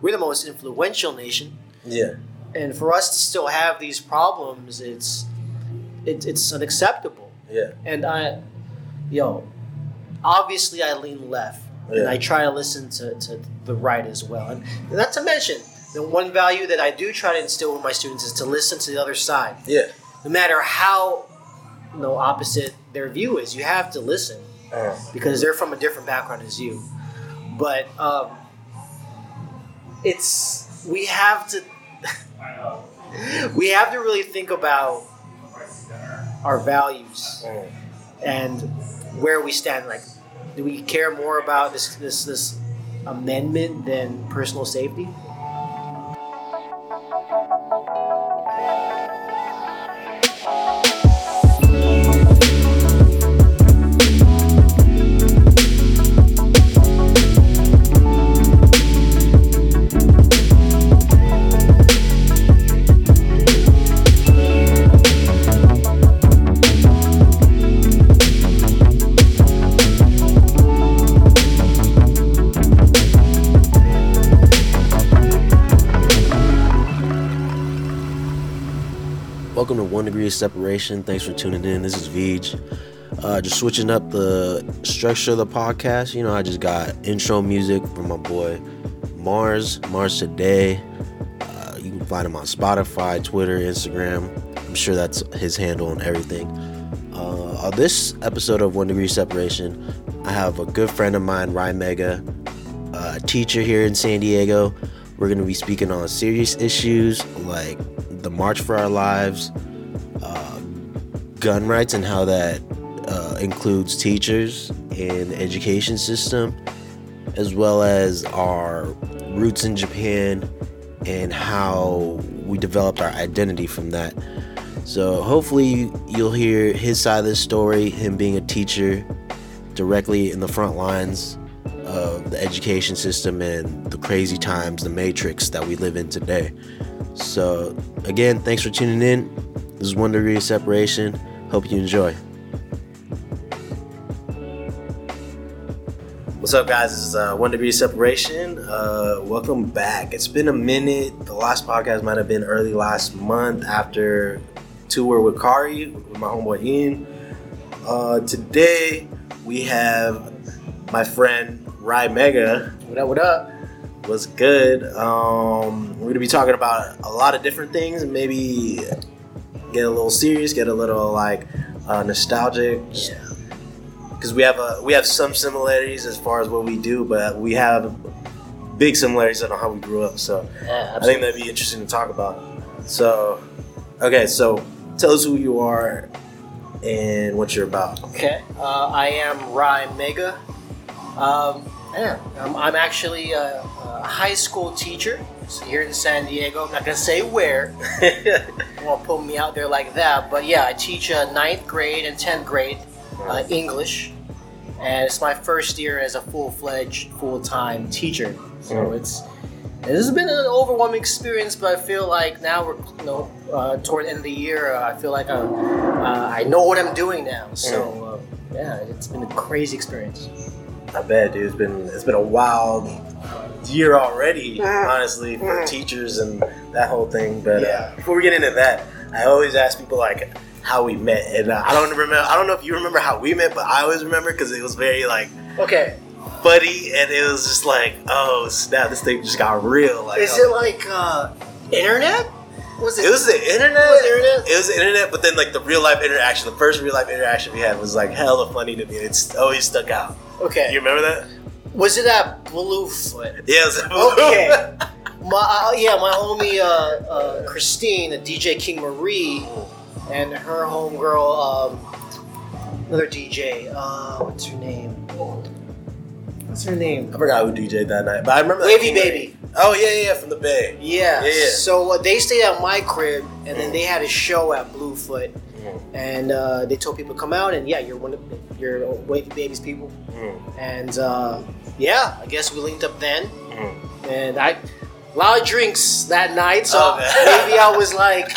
we're the most influential nation, Yeah. and for us to still have these problems, it's it, it's unacceptable. Yeah. And I, yo, obviously I lean left, and I try to listen to, to the right as well. And not to mention, the one value that I do try to instill with my students is to listen to the other side, Yeah. no matter how you know opposite their view is. You have to listen Uh, because they're from a different background as you. But um, it's we have to we have to really think about our values and where we stand. Like, do we care more about this this this amendment than personal safety? Welcome to One Degree of Separation. Thanks for tuning in. This is Vij. Uh, just switching up the structure of the podcast. You know, I just got intro music from my boy Mars, Mars Today. Uh, you can find him on Spotify, Twitter, Instagram. I'm sure that's his handle and everything. Uh, on this episode of One Degree Separation, I have a good friend of mine, Ryan Mega, a teacher here in San Diego. We're going to be speaking on serious issues like the March for Our Lives, uh, gun rights, and how that uh, includes teachers and the education system, as well as our roots in Japan and how we developed our identity from that. So, hopefully, you'll hear his side of the story, him being a teacher directly in the front lines of the education system and the crazy times, the matrix that we live in today. So, again, thanks for tuning in. This is One Degree of Separation. Hope you enjoy. What's up, guys? This is uh, One Degree of Separation. Uh, welcome back. It's been a minute. The last podcast might have been early last month after tour with Kari, with my homeboy Ian. Uh, today, we have my friend Rai Mega. What up? What up? Was good. Um, we're gonna be talking about a lot of different things and maybe get a little serious, get a little like uh, nostalgic. Yeah. Because we have a we have some similarities as far as what we do, but we have big similarities on how we grew up. So Yeah, I think that'd be interesting to talk about. So, okay, so tell us who you are and what you're about. Okay, uh, I am Ryan Mega. Um, yeah, I'm, I'm actually a, a high school teacher here in San Diego. I'm not gonna say where. You won't put me out there like that, but yeah, I teach uh, ninth grade and tenth grade uh, English, and it's my first year as a full-fledged, full-time teacher. So Mm. it's this has been an overwhelming experience, but I feel like now we're you know uh, toward the end of the year. Uh, I feel like I, uh, I know what I'm doing now. So uh, yeah, it's been a crazy experience. I bet, dude. It's been it's been a wild year already, honestly, for teachers and that whole thing. But Yeah. uh, before we get into that, I always ask people like how we met, and uh, I don't remember. I don't know if you remember how we met, but I always remember because it was very like Okay, buddy, and it was just like, oh snap, this thing just got real. Like, is it like uh, internet? Was it? It was the internet. Was it internet? It was the internet, but then like the real life interaction, the first real life interaction we had was like hella funny to me. It's always stuck out. Okay. You remember that? Was it at Bluefoot? Yeah. It was, Okay. My uh, yeah, my homie uh, uh, Christine, the DJ King Marie, and her homegirl, um, another DJ. Uh, what's her name? What's her name? I forgot who DJ'd that night, but I remember Wavy King Baby. Oh yeah, yeah, yeah, from the Bay. Yeah. Yeah, yeah. So uh, they stayed at my crib, and then they had a show at Bluefoot, and uh, they told people to come out, and yeah, you're one of you're Wavy Baby's people, Mm. and uh, yeah, I guess we linked up then, Mm. and I a lot of drinks that night, so Oh, maybe I was like,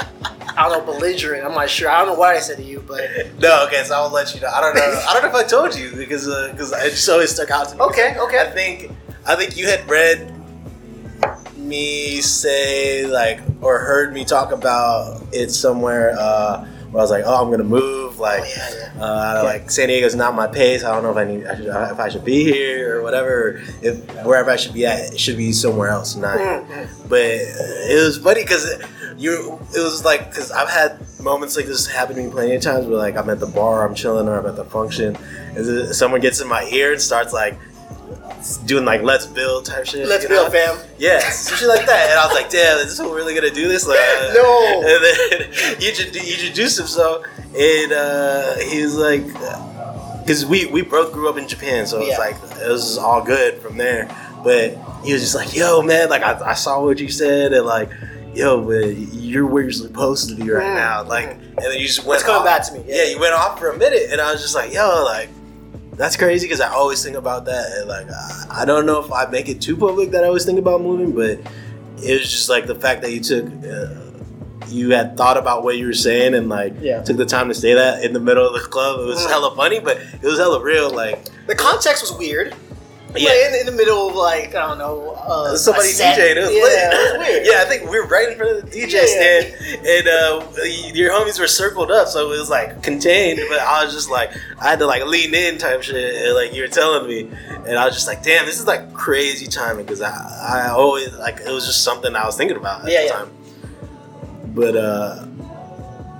I don't know, belligerent. I'm not sure. I don't know what I said to you, but No, okay, so I'll let you know. I don't know. I don't know if I told you because because it just always stuck out to me. okay, okay. I think I think you had read me say like or heard me talk about it somewhere uh, where I was like, oh, I'm gonna move. Like, Oh, yeah, yeah. Uh, like San Diego's not my pace. I don't know if I need I should, if I should be here or whatever. If wherever I should be at, it should be somewhere else, not. Mm-hmm. But it was funny because you it was like because I've had moments like this happen to me plenty of times where like I'm at the bar, I'm chilling, or I'm at the function, and someone gets in my ear and starts like doing like let's build type shit. Let's you build, know? fam. Yeah, some shit like that. And I was like, damn, is this we're really gonna do this? Like, uh, No. And then he, introdu- he introduced himself, and uh, he was like, because we we both grew up in Japan, so Yeah. like it was all good from there. But he was just like, yo, man, like I, I saw what you said, and like. Yo, but you're where you're supposed to be right Mm. now. Like, and then you just went. It's coming off- back to me, Yeah. yeah. you went off for a minute, and I was just like, yo, like, that's crazy because I always think about that. And like, I- I don't know if I make it too public that I always think about moving, but it was just like the fact that you took, uh, you had thought about what you were saying and like Yeah. took the time to say that in the middle of the club. It was Mm. hella funny, but it was hella real. Like, The context was weird. Yeah. In, in the middle of like I don't know uh, somebody. DJed. It was yeah, lit. it was weird. yeah, I think we were right in front of the DJ Yeah. stand, and uh, your homies were circled up, so it was like contained. But I was just like, I had to like lean in type shit, and like you were telling me, and I was just like, damn, this is like crazy timing because I, I always like it was just something I was thinking about at Yeah, the yeah. time. But uh,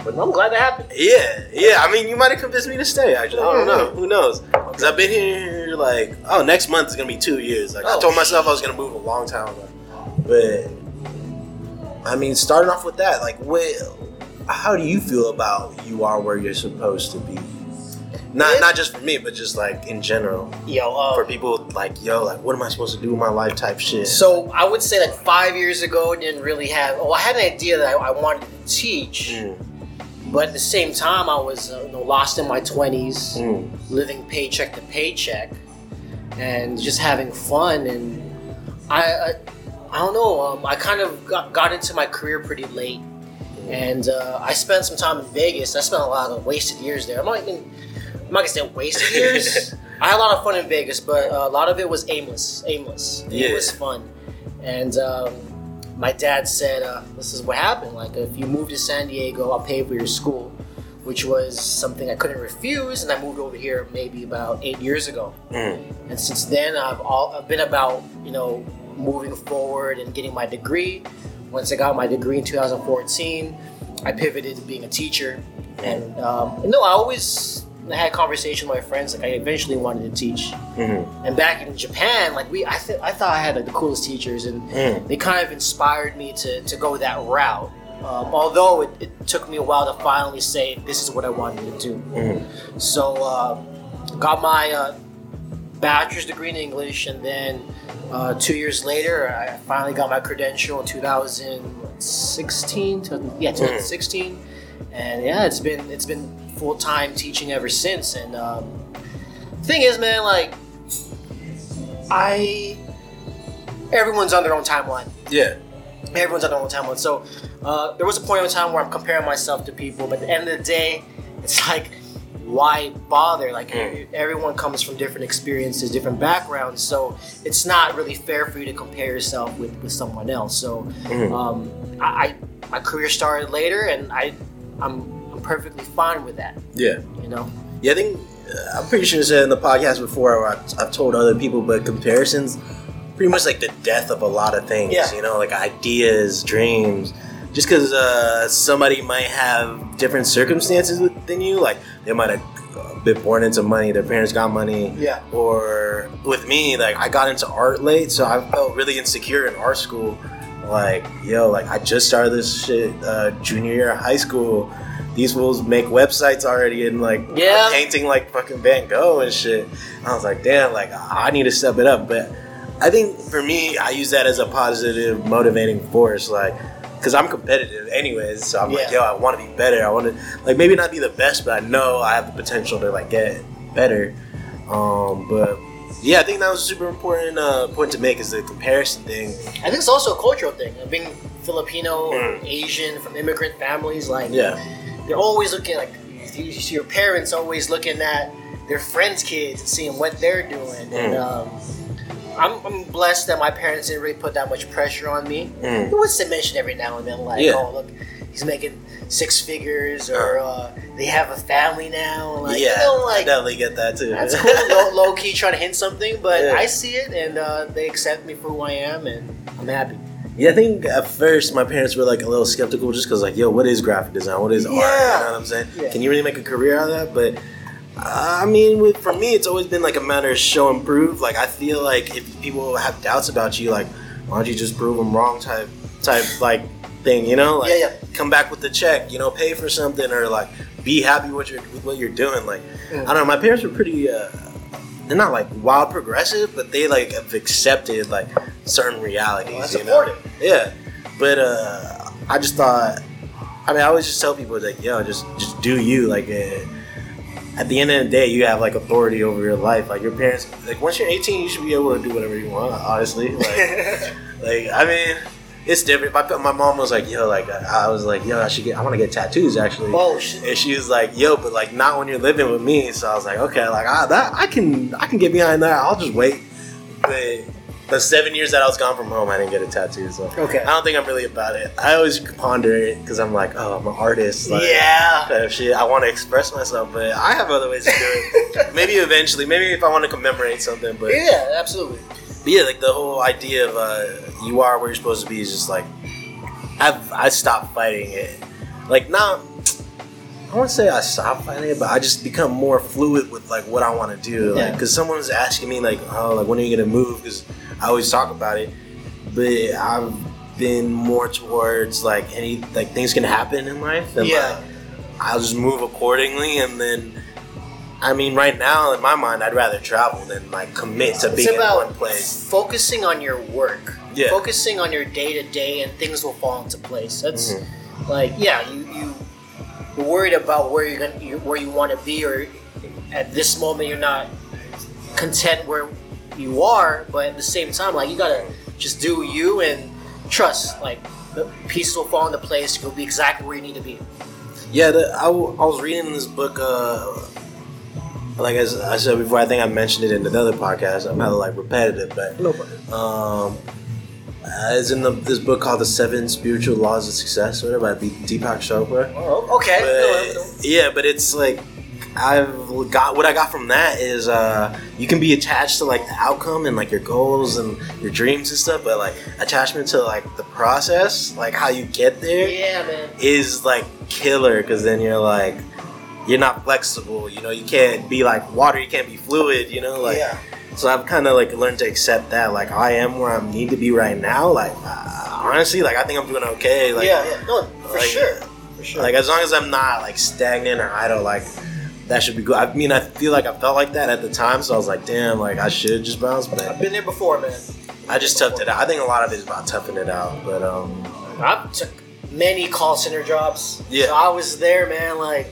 But I'm glad that happened. yeah, yeah. I mean, you might have convinced me to stay. Actually, I don't know. Who knows? Because I've been here like, oh, next month is gonna be two years. Like I Oh, told myself I was gonna move a long time ago. But I mean, starting off with that, like, what? How do you feel about you are where you're supposed to be? Not It- not just for me, but just like in general Yo, uh, for people like yo, like what am I supposed to do with my life type shit. So I would say like five years ago, didn't really have. Oh, I had an idea that I, I wanted to teach, Mm, but at the same time, I was uh, you know, lost in my twenties, mm, living paycheck to paycheck, and just having fun. And I, I, I don't know. Um, I kind of got, got into my career pretty late, and uh, I spent some time in Vegas. I spent a lot of wasted years there. I'm not even. I'm not gonna say wasted years. I had a lot of fun in Vegas, but uh, a lot of it was aimless. Aimless. Yeah. It was fun, and. Um, my dad said, uh, "This is what happened. Like, if you move to San Diego, I'll pay for your school," which was something I couldn't refuse. And I moved over here maybe about eight years ago. mm, And since then, I've all I've been about you know moving forward and getting my degree. Once I got my degree in 2014, I pivoted to being a teacher. And um, no, I always had conversation with my friends. Like I eventually wanted to teach. mm, And back in Japan, like we, I, th- I thought I had like the coolest teachers, and mm. they kind of inspired me to, to go that route. Um, although it, it took me a while to finally say this is what I wanted to do. Mhm. So uh, got my uh, bachelor's degree in English, and then uh, two years later, I finally got my credential in 2016. to- Yeah, 2016, and yeah, it's been it's been full time teaching ever since. And um, thing is, man, like I everyone's on their own timeline Yeah. everyone's on their own timeline. So uh, there was a point in time where I'm comparing myself to people, but at the end of the day, it's like, why bother? Like Mm. everyone comes from different experiences, different backgrounds, so it's not really fair for you to compare yourself with, with someone else. So Mhm. um, I, I my career started later, and I I'm perfectly fine with that. Yeah. You know. Yeah, I think uh, I'm pretty sure I said in the podcast before, or I've, I've told other people, but comparisons, pretty much like the death of a lot of things. Yeah. You know, like ideas, dreams. Just because uh, somebody might have different circumstances than you, like they might have uh, been born into money, their parents got money, Yeah. or with me, like I got into art late, so I felt really insecure in art school. Like, yo, like I just started this shit uh, junior year of high school. These fools make websites already and like Yeah. Painting like fucking Van Gogh and shit. I was like, damn, like I need to step it up. But I think for me, I use that as a positive motivating force, like. Cause I'm competitive, anyways. So I'm like, yo, I want to be better. I want to, like, maybe not be the best, but I know I have the potential to like get better. Um, but yeah, I think that was a super important uh, point to make is the comparison thing. I think it's also a cultural thing. Being Filipino, Mm. Asian, from immigrant families, like Yeah, they're always looking like your parents always looking at their friends' kids and seeing what they're doing. And Mm. um, I'm, I'm blessed that my parents didn't really put that much pressure on me. Mm. It was to mention every now and then, like, Yeah. oh look, he's making six figures, or uh, they have a family now. Like, yeah, you know, I like definitely get that too. that's cool. low, low key trying to hint something, but Yeah. I see it, and uh, they accept me for who I am, and I'm happy. Yeah, I think at first my parents were like a little skeptical just because, like, yo, what is graphic design? What is art? You know what I'm saying? Yeah. Can you really make a career out of that? But uh, I mean, with, for me, it's always been like a matter of show and prove. Like, I feel like if people have doubts about you, like, why don't you just prove them wrong? Type, type like thing, you know? Like, Yeah, yeah. come back with the check, you know, pay for something or like be happy with your with what you're doing. Like. I don't know. My parents were pretty. Uh, they're not like wild progressive, but they like have accepted like certain realities. Well, that's you know? Yeah, but uh, I just thought. I mean, I always just tell people like, yo, just just do you. Like, uh, at the end of the day, you have like authority over your life. Like your parents, like once you're 18, you should be able to do whatever you want. Honestly, like, like I mean, it's different. My, my mom was like, yo, like I was like, yo, I should get, I want to get tattoos actually. oh shit! And she was like, "Yo, but like not when you're living with me." So I was like, "Okay, like I, that I can I can get behind that. I'll just wait." But the seven years that I was gone from home, I didn't get a tattoo. So Okay. I don't think I'm really about it. I always ponder it because I'm like, "Oh, I'm an artist." Like, yeah. kind of shit. I want to express myself, but I have other ways to do it. maybe eventually, maybe if I want to commemorate something, but Yeah, absolutely. But yeah, like the whole idea of uh, you are where you're supposed to be is just like I've I stopped fighting it. Like not I won't say I stopped fighting it, but I just become more fluid with like what I want to do. Like Yeah. because someone was asking me like, oh, like when are you gonna move? Because I always talk about it, but I've been more towards like any like things can happen in life. And, Yeah. like, I'll just move accordingly, and then. I mean, right now in my mind, I'd rather travel than like commit to being in one place. focusing on your work. Yeah. Focusing on your day to day, and things will fall into place. That's Mhm. like, yeah, you you you're worried about where you're gonna you, where you want to be, or at this moment you're not content where you are. But at the same time, like you gotta just do you and trust. Like the pieces will fall into place. You'll be exactly where you need to be. Yeah, the, I, w- I was reading this book. Uh, like as I said before, I think I mentioned it in another podcast. I'm not like repetitive, but No um, uh, it's in the, this book called "The Seven Spiritual Laws of Success," or whatever by Deepak Chopra. Oh, okay. But, No, no. yeah, but it's like I've got what I got from that is uh, you can be attached to like the outcome and like your goals and your dreams and stuff, but like attachment to like the process, like how you get there Yeah, man. is like killer because then you're like you're not flexible you know you can't be like water you can't be fluid you know like yeah. so i've kind of like learned to accept that like i am where i need to be right now like uh, honestly like i think i'm doing okay like yeah, yeah. No, for like, sure. For sure. like as long as i'm not like stagnant or idle like that should be good i mean i feel like i felt like that at the time so i was like damn like i should just bounce back. I've been there before, man. i just toughed it out i think a lot of it is about toughing it out but um I took many call center jobs. Yeah. So I was there, man. Like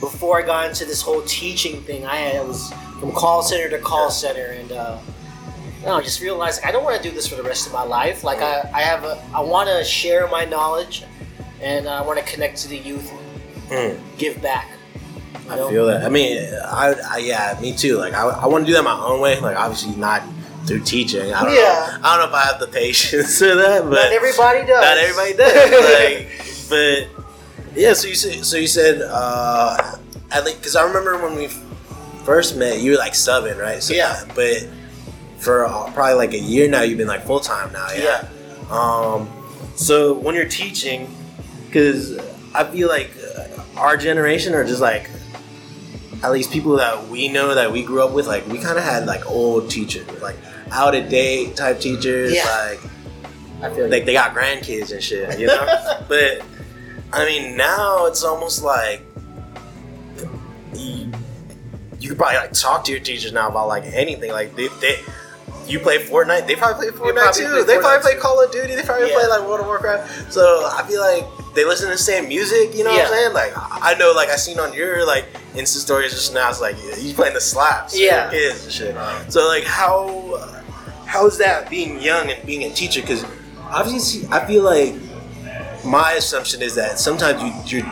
before I got into this whole teaching thing, I had, I was from call center to call center, and uh, I just realized I don't want to do this for the rest of my life. Like I, I have a, I want to share my knowledge, and I want to connect to the youth, mm. give back. I know? feel that. I mean, I, I yeah, me too. Like, I, I want to do that my own way. Like, obviously not through teaching. I don't Yeah. know. I don't know if I have the patience for that, but Not everybody does. not everybody does. like, but yeah. So you said, so you said, uh, at least because I remember when we first met, you were like subbing, right? So, Yeah. But for uh, probably like a year now, you've been like full time now. Yeah. Um, so when you're teaching, because I feel like our generation are just like, at least people that we know that we grew up with, like we kind of had like old teachers, like out of date type teachers, Yeah. like I feel like they got grandkids and shit, you know. but I mean, now it's almost like you, you could probably like talk to your teachers now about like anything. Like they, they you play Fortnite, they probably play Fortnite probably too. play they probably Fortnite play too. Call of Duty. They probably Yeah. play like World of Warcraft. So I feel like they listen to the same music. You know what I'm saying? Like I know, like I seen on your like Insta stories just now. It's like you playing the slaps, Yeah. kids and shit. So like how how's that being young and being a teacher? Because obviously, I feel like my assumption is that sometimes you your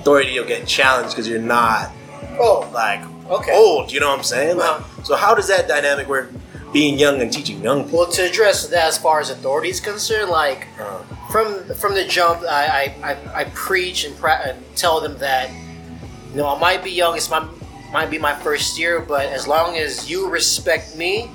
authority will get challenged because you're not Oh, like Okay. old. You know what I'm saying? Like, Uh-huh. So how does that dynamic work being young and teaching young people. Well, to address that as far as authority is concerned, like Uh, from from the jump, I I, I, I preach and, pra- and tell them that you know I might be young, it's my might be my first year, but as long as you respect me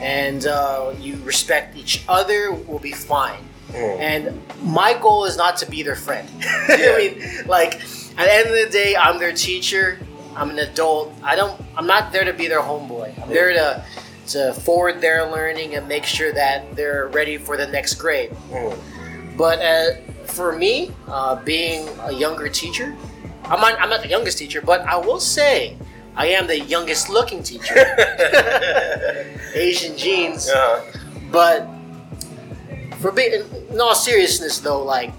and uh, you respect each other, we'll be fine. Mm, And my goal is not to be their friend. Yeah. I mean, like at the end of the day, I'm their teacher. I'm an adult. I don't. I'm not there to be their homeboy. I'm there to to forward their learning and make sure that they're ready for the next grade. mm. But uh, for me, uh, being a younger teacher, I'm not, I'm not the youngest teacher, but I will say I am the youngest looking teacher. Asian genes. Uh, But for being, in all seriousness, though, like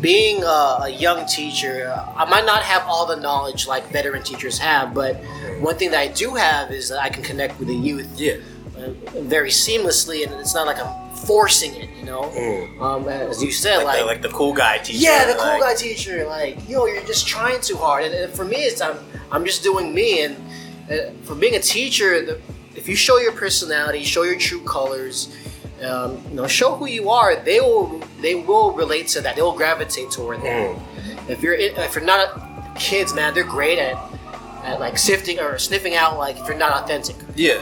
being a, a young teacher, uh, I might not have all the knowledge like veteran teachers have, but one thing that I do have is that I can connect with the youth yeah. uh, very seamlessly, and it's not like I'm forcing it, you know. Mm. Um, as you said, Like, like, the, like the cool guy teacher. yeah, the cool like- guy teacher, like, yo, you're just trying too hard. And, and for me, it's I'm I'm just doing me. And uh, for being a teacher, the, if you show your personality, show your true colors, um, you know, show who you are, they will they will relate to that. They will gravitate toward that. Mm. If you're if you're not kids, man, they're great at at like sifting or sniffing out like if you're not authentic. Yeah.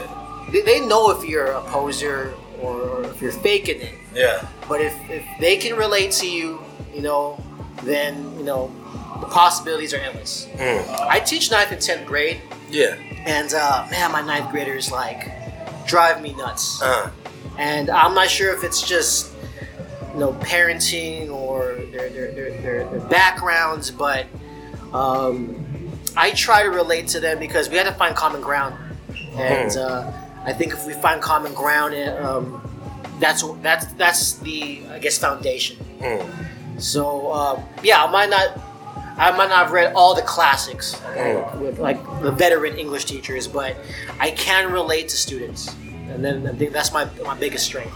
They, they know if you're a poser or, if you're faking it. Yeah. But if, if they can relate to you, you know, then you know the possibilities are endless. Mm. I teach ninth and tenth grade, Yeah. and uh, man, my ninth graders like drive me nuts. Uh, And I'm not sure if it's just you know parenting or their their, their, their, their backgrounds, but um, I try to relate to them because we had to find common ground, and uh, I think if we find common ground, it, um, that's that's that's the I guess foundation. mm. So um, yeah, I might not, I might not have read all the classics Mm. with like the veteran English teachers, but I can relate to students, and then I think that's my my biggest strength.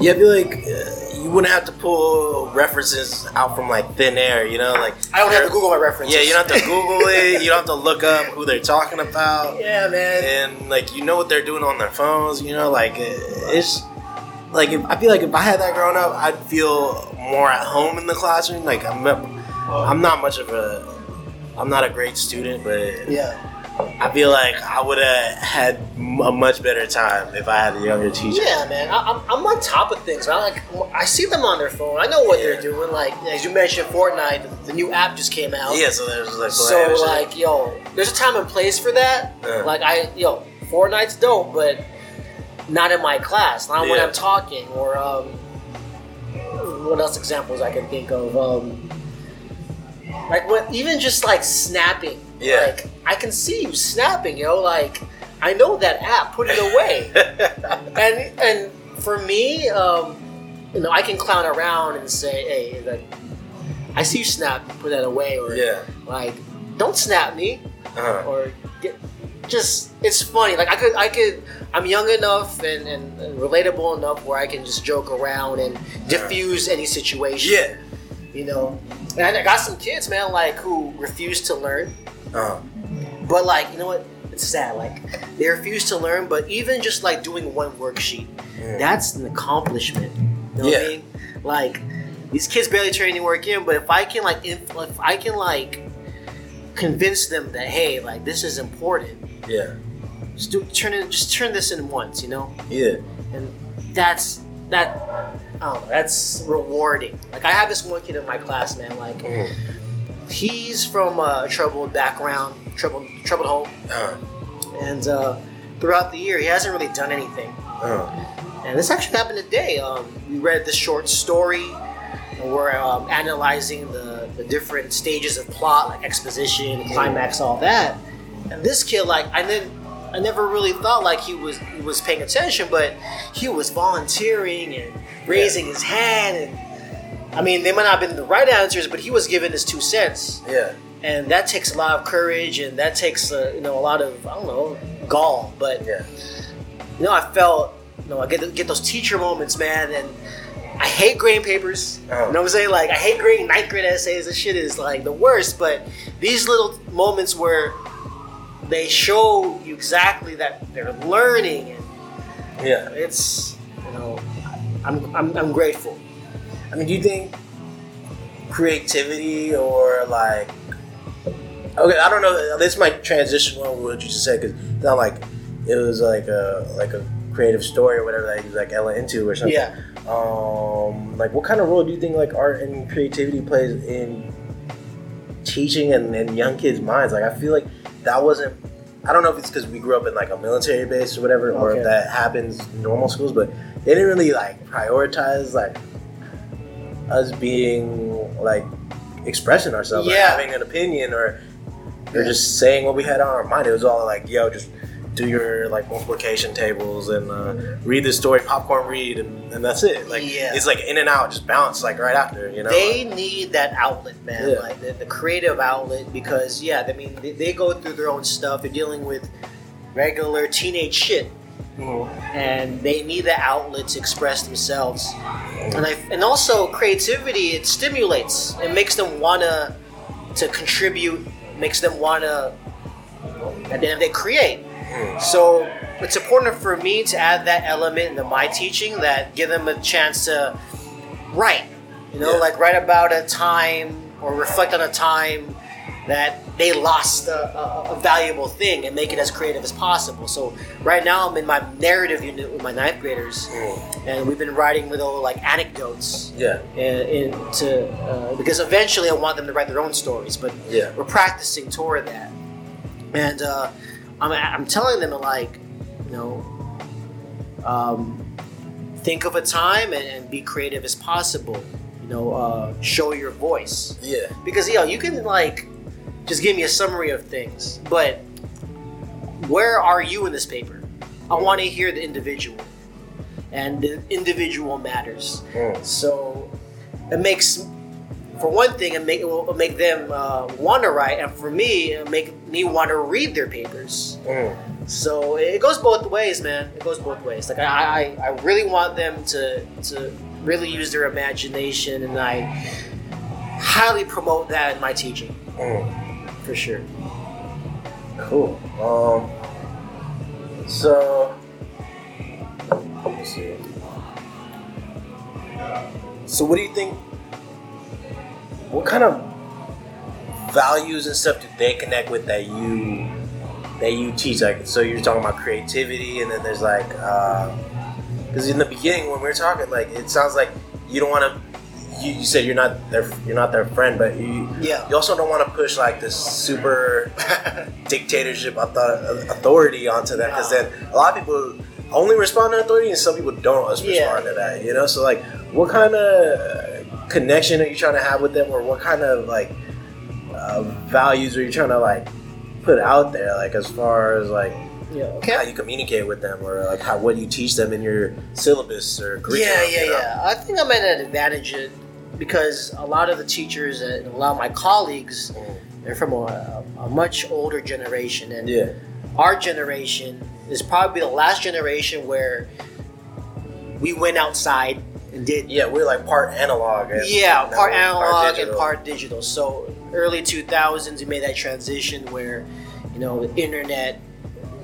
Yeah, I feel like uh, you wouldn't have to pull references out from like thin air, you know, like I don't have to Google my references. Yeah, you don't have to Google it. You don't have to look up who they're talking about, Yeah, man. and like you know what they're doing on their phones. You know, like it's like if, I feel like if I had that growing up, I'd feel more at home in the classroom. Like I'm, I'm not much of a, I'm not a great student, but Yeah, I feel like I would have had a much better time if I had a younger teacher. yeah, man. I, I'm, I'm on top of things. man. like I see them on their phone. I know what Yeah. they're doing. Like as you mentioned, Fortnite, the, new app just came out. Yeah, so there's like So play and shit. like, yo, there's a time and place for that. Yeah. Like I, yo, Fortnite's dope, but not in my class. Not when I'm talking or um, what else examples I can think of. Um, like what, even just like snapping. Yeah. Like I can see you snapping, yo. Like I know that app. Put it away. and and for me, um, you know, I can clown around and say, hey, like, I see you snap. Put that away, or yeah. like don't snap me Uh-huh. or get, just it's funny like i could i could i'm young enough and, and, and relatable enough where i can just joke around and diffuse any situation Yeah. you know and i got some kids man like who refuse to learn Uh-huh. but like you know what it's sad like they refuse to learn but even just like doing one worksheet Mm. that's an accomplishment you know what i Yeah. mean like these kids barely turn any work in but if i can like if, if i can like convince them that hey like this is important Yeah. just do turn it just turn this in once you know Yeah. and that's that Oh, that's rewarding like i have this one kid in my class man like Mm. He's from a troubled background troubled troubled home. Uh-huh. and uh, throughout the year he hasn't really done anything. Uh-huh. and this actually happened today. Um, we read this short story and we're um, analyzing the, the different stages of plot like exposition climax all that. And this kid like i didn't i never really thought like he was he was paying attention but he was volunteering and raising his hand and i mean they might not have been the right answers but he was given his two cents Yeah. and that takes a lot of courage and that takes uh, you know a lot of i don't know gall but Yeah. you know, I felt, you know, I get get those teacher moments, man, and I hate grading papers. Oh. You know what I'm saying? Like, I hate grading ninth grade essays. This shit is like the worst. But these little moments where they show you exactly that they're learning and Yeah. It's you know, I'm I'm, I'm grateful. I mean, do you think creativity or like okay, I don't know. This might transition on what you just said because it's not like it was like a like a creative story or whatever that you like Ella into or something. Yeah. Um, like what kind of role do you think like art and creativity plays in teaching and, and young kids' minds? Like I feel like that wasn't. I don't know if it's because we grew up in like a military base or whatever, or if that happens in normal schools, but they didn't really like prioritize like us being like expressing ourselves, Yeah. having an opinion, or or just saying what we had on our mind. It was all like, yo, just do your like multiplication tables and uh, read the story, popcorn read, and, and that's it. Like Yeah. it's like in and out, just bounce like right after, you know. They need that outlet, man. Yeah. Like the, the creative outlet, because yeah, I mean, they, they go through their own stuff. They're dealing with regular teenage shit, Mhm. and they need the outlet to express themselves. And I, and also creativity, it stimulates. It makes them wanna to contribute. Makes them wanna, at the end of the day, create. So it's important for me to add that element into my teaching that give them a chance to write. You know, Yeah. like write about a time or reflect on a time that they lost a, a, a valuable thing and make it as creative as possible. So right now I'm in my narrative unit with my ninth graders, and we've been writing little like anecdotes. Yeah. In, into uh, because eventually I want them to write their own stories, but Yeah. we're practicing toward that. And uh, I'm, I'm telling them like, you know, um, think of a time and, and be creative as possible. You know, uh, show your voice Yeah. because you know you can like just give me a summary of things, but where are you in this paper? I want to hear the individual, and the individual matters. Mm. So it makes, for one thing, it make it will make them uh, want to write, and for me, it make me want to read their papers. Mm. So it goes both ways, man. It goes both ways. Like I, I, I really want them to to really use their imagination, and I highly promote that in my teaching Mm. For sure. Cool. Um. So. Let me see. So, what do you think? What kind of values and stuff do they connect with that you that you teach? Like, so you're talking about creativity, and then there's like, because in the beginning when we were talking, like, it sounds like you don't want to. You, you said you're not their you're not their friend, but you Yeah. you also don't want to push like this super dictatorship author- authority onto them because then a lot of people only respond to authority and some people don't respond Yeah. to that you know so like what kind of connection are you trying to have with them or what kind of like uh, values are you trying to like put out there like as far as like Yeah. how you communicate with them or like how what you teach them in your syllabus or curriculum Yeah, yeah, you know? yeah. I think I'm at an advantage uh, because a lot of the teachers and a lot of my colleagues Mm. they're from a, a much older generation, and yeah our generation is probably the last generation where we went outside and did yeah we're like part analog and yeah, part analog and digital. part digital. So early 2000s, we made that transition where, you know, the internet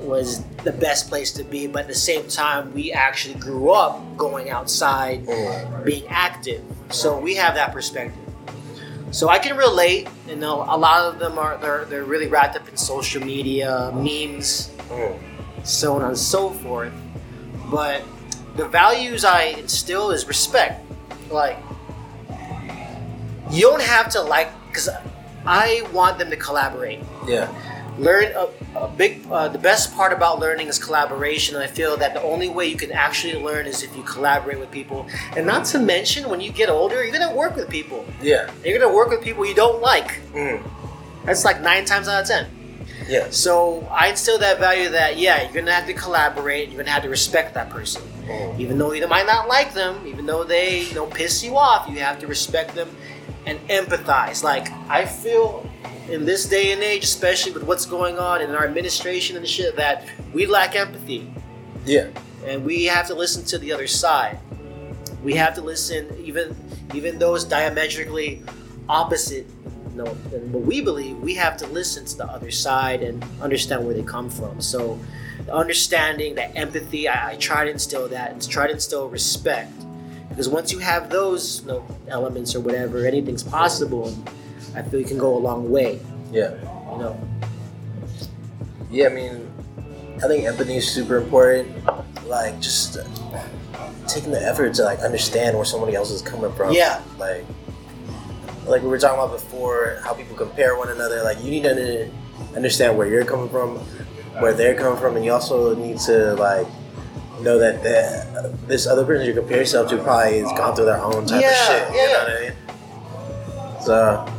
was the best place to be, but at the same time, we actually grew up going outside, being active. So we have that perspective. So I can relate. You know, a lot of them are they're, they're really wrapped up in social media, memes, so on and so forth. But the values I instill is respect. Like, you don't have to like, because I want them to collaborate. yeah Learn a, a big, uh, the best part about learning is collaboration. And I feel that the only way you can actually learn is if you collaborate with people. And not to mention, when you get older, you're gonna work with people. yeah You're gonna work with people you don't like. Mm. That's like nine times out of ten. yeah So I instill that value that yeah, you're gonna have to collaborate. You're gonna have to respect that person, Mm. even though you might not like them, even though they you know piss you off. You have to respect them and empathize. Like I feel in this day and age, especially with what's going on in our administration and shit, that we lack empathy, yeah and we have to listen to the other side. We have to listen, even even those diametrically opposite. You know, than what we believe, we have to listen to the other side and understand where they come from. So the understanding, that empathy. I, I try to instill that and try to instill respect. Because once you have those you know, elements or whatever, anything's possible. I feel you can go a long way. Yeah. You know. Yeah, I mean, I think empathy is super important. Like, just uh, taking the effort to like understand where somebody else is coming from. Yeah. Like, like we were talking about before, how people compare one another. Like, you need to understand where you're coming from, where they're coming from, and you also need to like know that the, this other person you compare yourself to probably has gone through their own type Yeah, of shit. You yeah. know what I mean? So,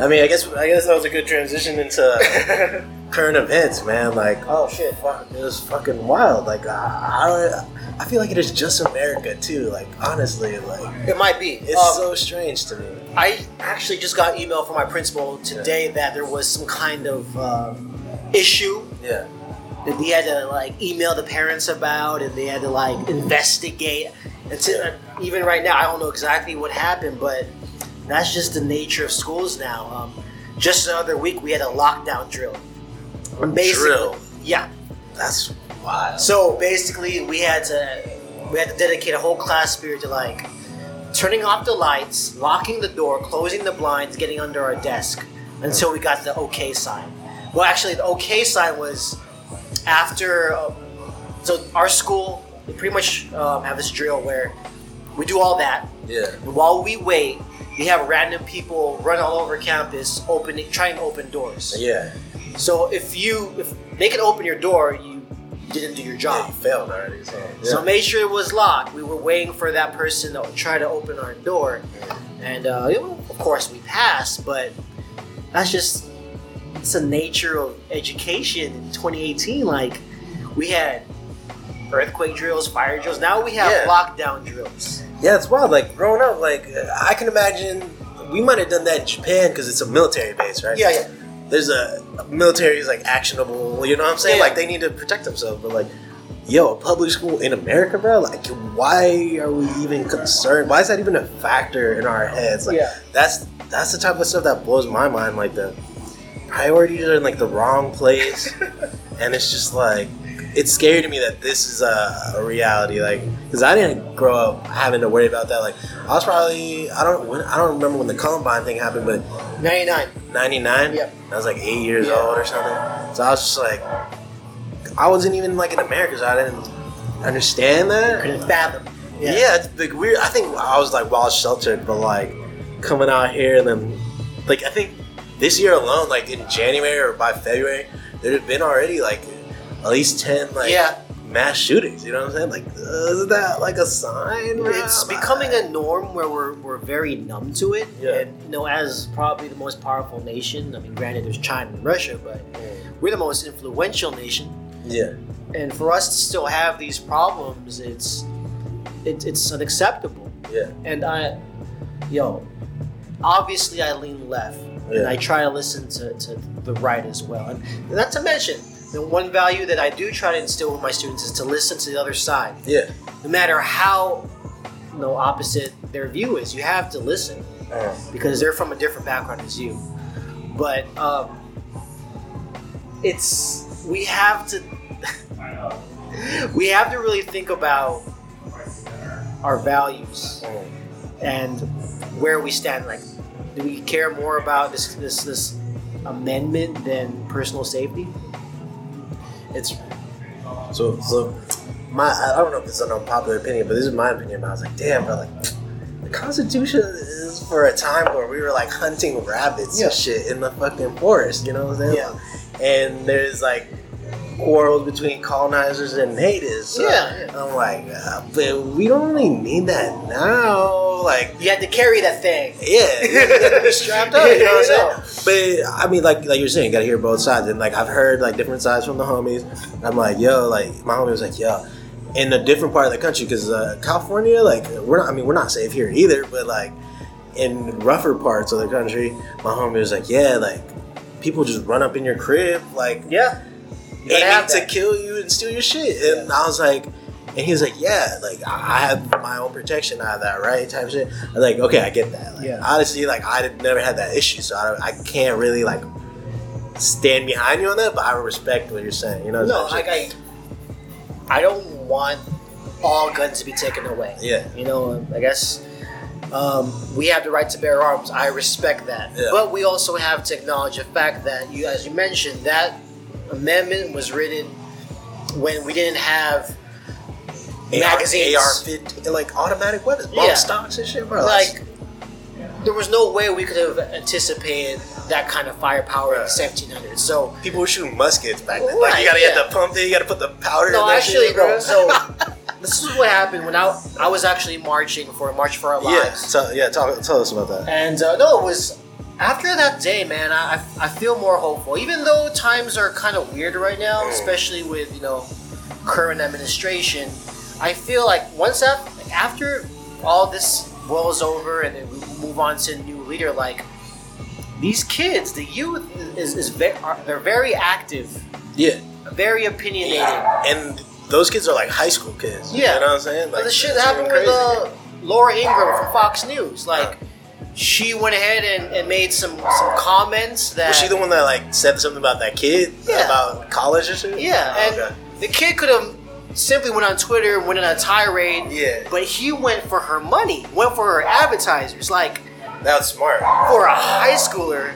I mean, I guess I guess that was a good transition into current events, man. Like, Oh shit. fuck, it was fucking wild. Like, I, I, I feel like it is just America too. Like, honestly, like, It might be. it's Um, so strange to me. I actually just got email from my principal today that there was some kind of uh, issue Yeah, that they had to like email the parents about, and they had to like investigate. And to, even right now, I don't know exactly what happened, but that's just the nature of schools now. Um, just the other week, we had a lockdown drill. And basically, drill. yeah. That's wild. So basically, we had to we had to dedicate a whole class period to like turning off the lights, locking the door, closing the blinds, getting under our desk until we got the okay sign. Well, actually, the okay sign was after. Uh, so our school they pretty much um, have this drill where we do all that, Yeah, and while we wait, we have random people run all over campus, opening, trying to open doors. yeah. So if you if they can open your door, you didn't do your job. Yeah, you failed already. So, yeah. So make sure it was locked. We were waiting for that person to try to open our door, and uh, you know, of course we passed. But that's just it's the nature of education in 2018. Like we had earthquake drills, fire drills. Now we have Yeah. lockdown drills. Yeah, it's wild. Like growing up, like I can imagine we might have done that in Japan because it's a military base, right? Yeah, yeah. There's a military is like actionable. You know what I'm saying? Yeah. Like they need to protect themselves. But like, yo, a public school in America, bro. Like, why are we even concerned? Why is that even a factor in our heads? Like, Yeah. that's that's the type of stuff that blows my mind. Like the priorities are in like the wrong place, and it's just like it's scary to me that this is a, a reality. Like, because I didn't grow up having to worry about that. Like, I was probably I don't when, I don't remember when the Columbine thing happened, but 99. 99. Yep. I was like eight years Yeah. old or something. So I was just like, I wasn't even like in America, so I didn't understand that. Couldn't fathom. Yeah, it's like weird. I think I was like well sheltered, but like coming out here and then like I think this year alone, like in January or by February, there had been already like at least ten like Yeah. mass shootings. You know what I'm saying? Like, uh, isn't that like a sign? It's becoming a norm where we're, we're very numb to it. Yeah. And, you know, as probably the most powerful nation, I mean, granted, there's China and Russia, but we're the most influential nation. yeah, And for us to still have these problems, it's it, it's unacceptable. yeah, And I, yo, obviously I lean left, and I try to listen to, to the right as well. And not to mention, the one value that I do try to instill with my students is to listen to the other side. Yeah. no matter how you know opposite their view is you have to listen Uh, because they're from a different background as you. But um, it's we have to we have to really think about our values uh, and where we stand. Like do we care more about this this this amendment than personal safety it's So, so my I don't know if it's an unpopular opinion, but this is my opinion. But I was like, damn, bro, like the Constitution is for a time where we were like hunting rabbits Yeah. and shit in the fucking forest. You know what I'm saying? Yeah. And there's like quarrels between colonizers and natives. So Yeah, yeah. I'm like, uh, but we don't really need that now. Like, you had to carry that thing yeah, you be strapped up. You know what I'm saying? But I mean, like like you're saying, you gotta hear both sides. And like I've heard like different sides from the homies. I'm like, yo, like my homie was like, yo, in a different part of the country, because uh, California, like we're not. I mean, we're not safe here either. But like in rougher parts of the country, my homie was like, yeah, like people just run up in your crib, like yeah Gotta have to kill you and steal your shit. And I was like, and he was like, yeah, like I have my own protection out of that, right? Type of shit. I was like, okay, I get that. Like, Yeah. Honestly, like I never had that issue, so I, I can't really like stand behind you on that. But I respect what you're saying. You know? No, like. I, I don't want all guns to be taken away. Yeah. You know, I guess um, we have the right to bear arms. I respect that. Yeah. But we also have to acknowledge the fact that you, as you mentioned, that amendment was written when we didn't have magazines. AR, 15 like automatic weapons, bomb Yeah. stocks and shit, bro. like there was no way we could have anticipated that kind of firepower in Right. the 1700s. So people were shooting muskets back then. Right, like you gotta yeah. get the pump there, you gotta put the powder. no, in actually, shit, bro. So this is what happened when I I was actually marching for March for Our yeah, Lives. tell, yeah, talk, tell us about that. And uh, no, it was after that day, man. I, I feel more hopeful, even though times are kind of weird right now, Mm. especially with you know current administration. I feel like once that like after all this blows over and then we move on to a new leader, like these kids, the youth is is very they're very active, Yeah, very opinionated. and those kids are like high school kids. Yeah. you know what I'm saying? Like the shit that happened with uh, Laura Ingraham from Fox News, like. Huh. She went ahead and, and made some some comments that Was she the one that like said something about that kid Yeah. about college or something? Yeah, Oh, and okay. the kid could have simply went on Twitter, went on a tirade. Yeah. But he went for her money, went for her advertisers. Like that was smart. for a high schooler,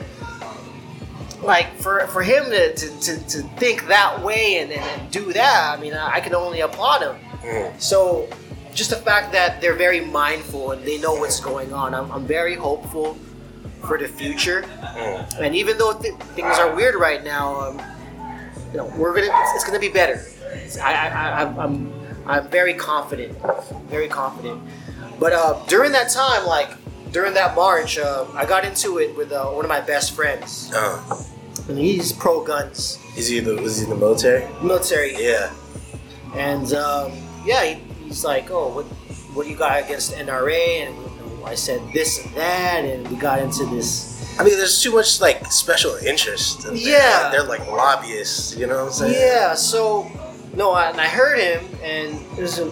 like for for him to to, to, to think that way and, and, and do that, I mean, I, I can only applaud him. Mm. So just the fact that they're very mindful and they know what's going on, I'm, I'm very hopeful for the future. Mm. And even though th- things are weird right now, um, you know, we're gonna it's, it's gonna be better. I, I, I I'm- I'm very confident, very confident. But uh, during that time, like during that march, uh, I got into it with uh, one of my best friends, Uh, and he's pro guns, is he the was he in the military? military, Yeah. and um, yeah, he, he's like, "Oh, what what do you got against NRA?" And you know, I said this and that, and we got into this. I mean, there's too much like special interest. in. Yeah. they're like lobbyists. You know what I'm saying? Yeah, so no, I, and I heard him, and it was a,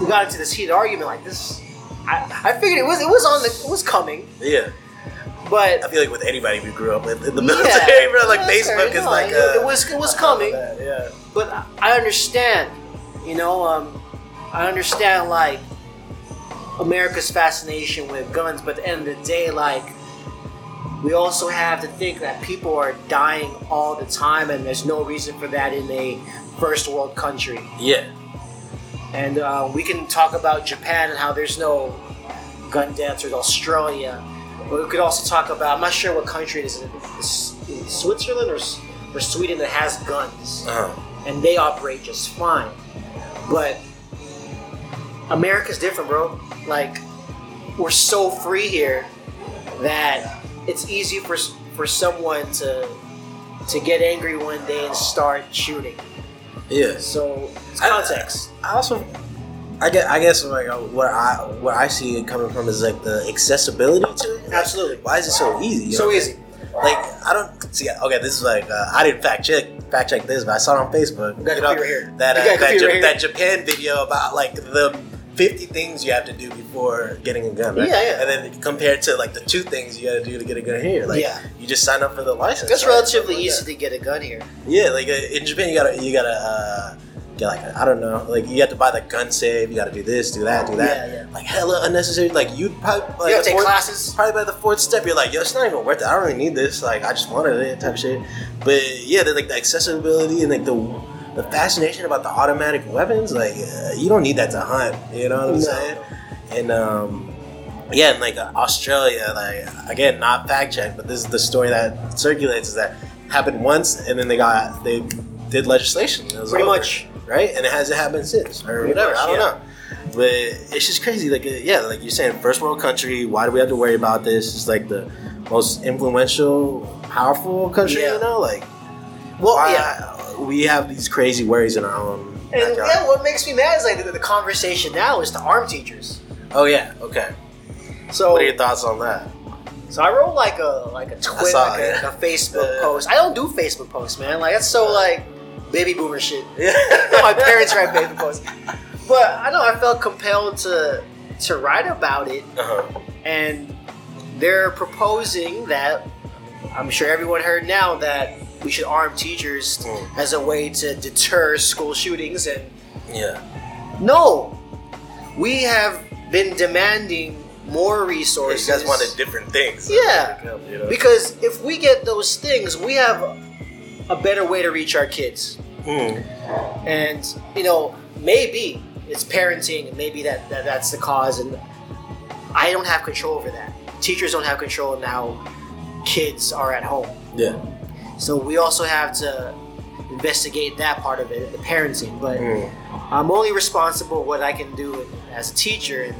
we got into this heated argument like this. I, I figured it was it was on the it was coming, Yeah. but I feel like with anybody we grew up with in the Yeah, military, bro, like yeah, Facebook fair is like It- uh, it was it was coming, Yeah. but I- I understand, you know, um, I understand like America's fascination with guns, but at the end of the day, like we also have to think that people are dying all the time, and there's no reason for that in a first world country. Yeah. And uh, we can talk about Japan and how there's no gun deaths, or Australia. But we could also talk about, I'm not sure what country it is, in Switzerland or, or Sweden that has guns. Uh-huh. And they operate just fine. But America's different, bro. Like, we're so free here that it's easy for, for someone to, to get angry one day and start shooting. Yeah. So, it's I- context. I also, I guess, I guess like uh, what I what I see it coming from is like the accessibility to it. Like, Absolutely. Why is it so easy? So easy. Like I don't see. Okay, this is like uh, I didn't fact check fact check this, but I saw it on Facebook. You got you know, here. that uh, got that, here. that Japan video about like the. 50 things you have to do before getting a gun, right? Yeah, yeah. And then compared to like the two things you got to do to get a gun here. Like, Yeah. you just sign up for the license. It's right? relatively like easy that. to get a gun here. Yeah, like uh, in Japan, you gotta you gotta uh, get like I don't know, like you have to buy the gun save. You gotta do this, do that, do that. Yeah, yeah. Like hella unnecessary. Like you'd probably like you have the to take fourth- classes. Probably by the fourth step, you're like, yo, it's not even worth it. I don't really need this. Like I just wanted it, type of shit. But yeah, like the accessibility and like the the fascination about the automatic weapons. Like uh, you don't need that to hunt. You know what I'm No. saying? And um. Yeah, and like uh, Australia, like again, not fact checked, but this is the story that circulates is that happened once, and then they got they did legislation. It was Pretty over, much. right, and it hasn't happened since, or Pretty whatever. much, I don't yeah. know, but it's just crazy. Like, uh, yeah, like you're saying, first world country. Why do we have to worry about this? It's like the most influential, powerful country. Yeah. You know, like Well, why yeah. We have these crazy worries in our own. And backyard. yeah, what makes me mad is like the, the conversation now is to arm teachers. Oh yeah, okay. So, What are your thoughts on that? so I wrote like a like a Twitter, saw like, a, a Facebook post. I don't do Facebook posts, man. Like that's so like baby boomer shit. Yeah. My parents write Facebook posts, but I know I felt compelled to to write about it Uh-huh. and they're proposing that I'm sure everyone heard now that we should arm teachers Mm. as a way to deter school shootings and Yeah. No, we have been demanding more resources. You guys wanted different things. Yeah. You know? because if we get those things, we have a better way to reach our kids. Mm. And you know, maybe it's parenting, and maybe that, that that's the cause. And I don't have control over that. Teachers don't have control in how kids are at home. Yeah. So we also have to investigate that part of it, the parenting. But Mm. I'm only responsible what I can do as a teacher, and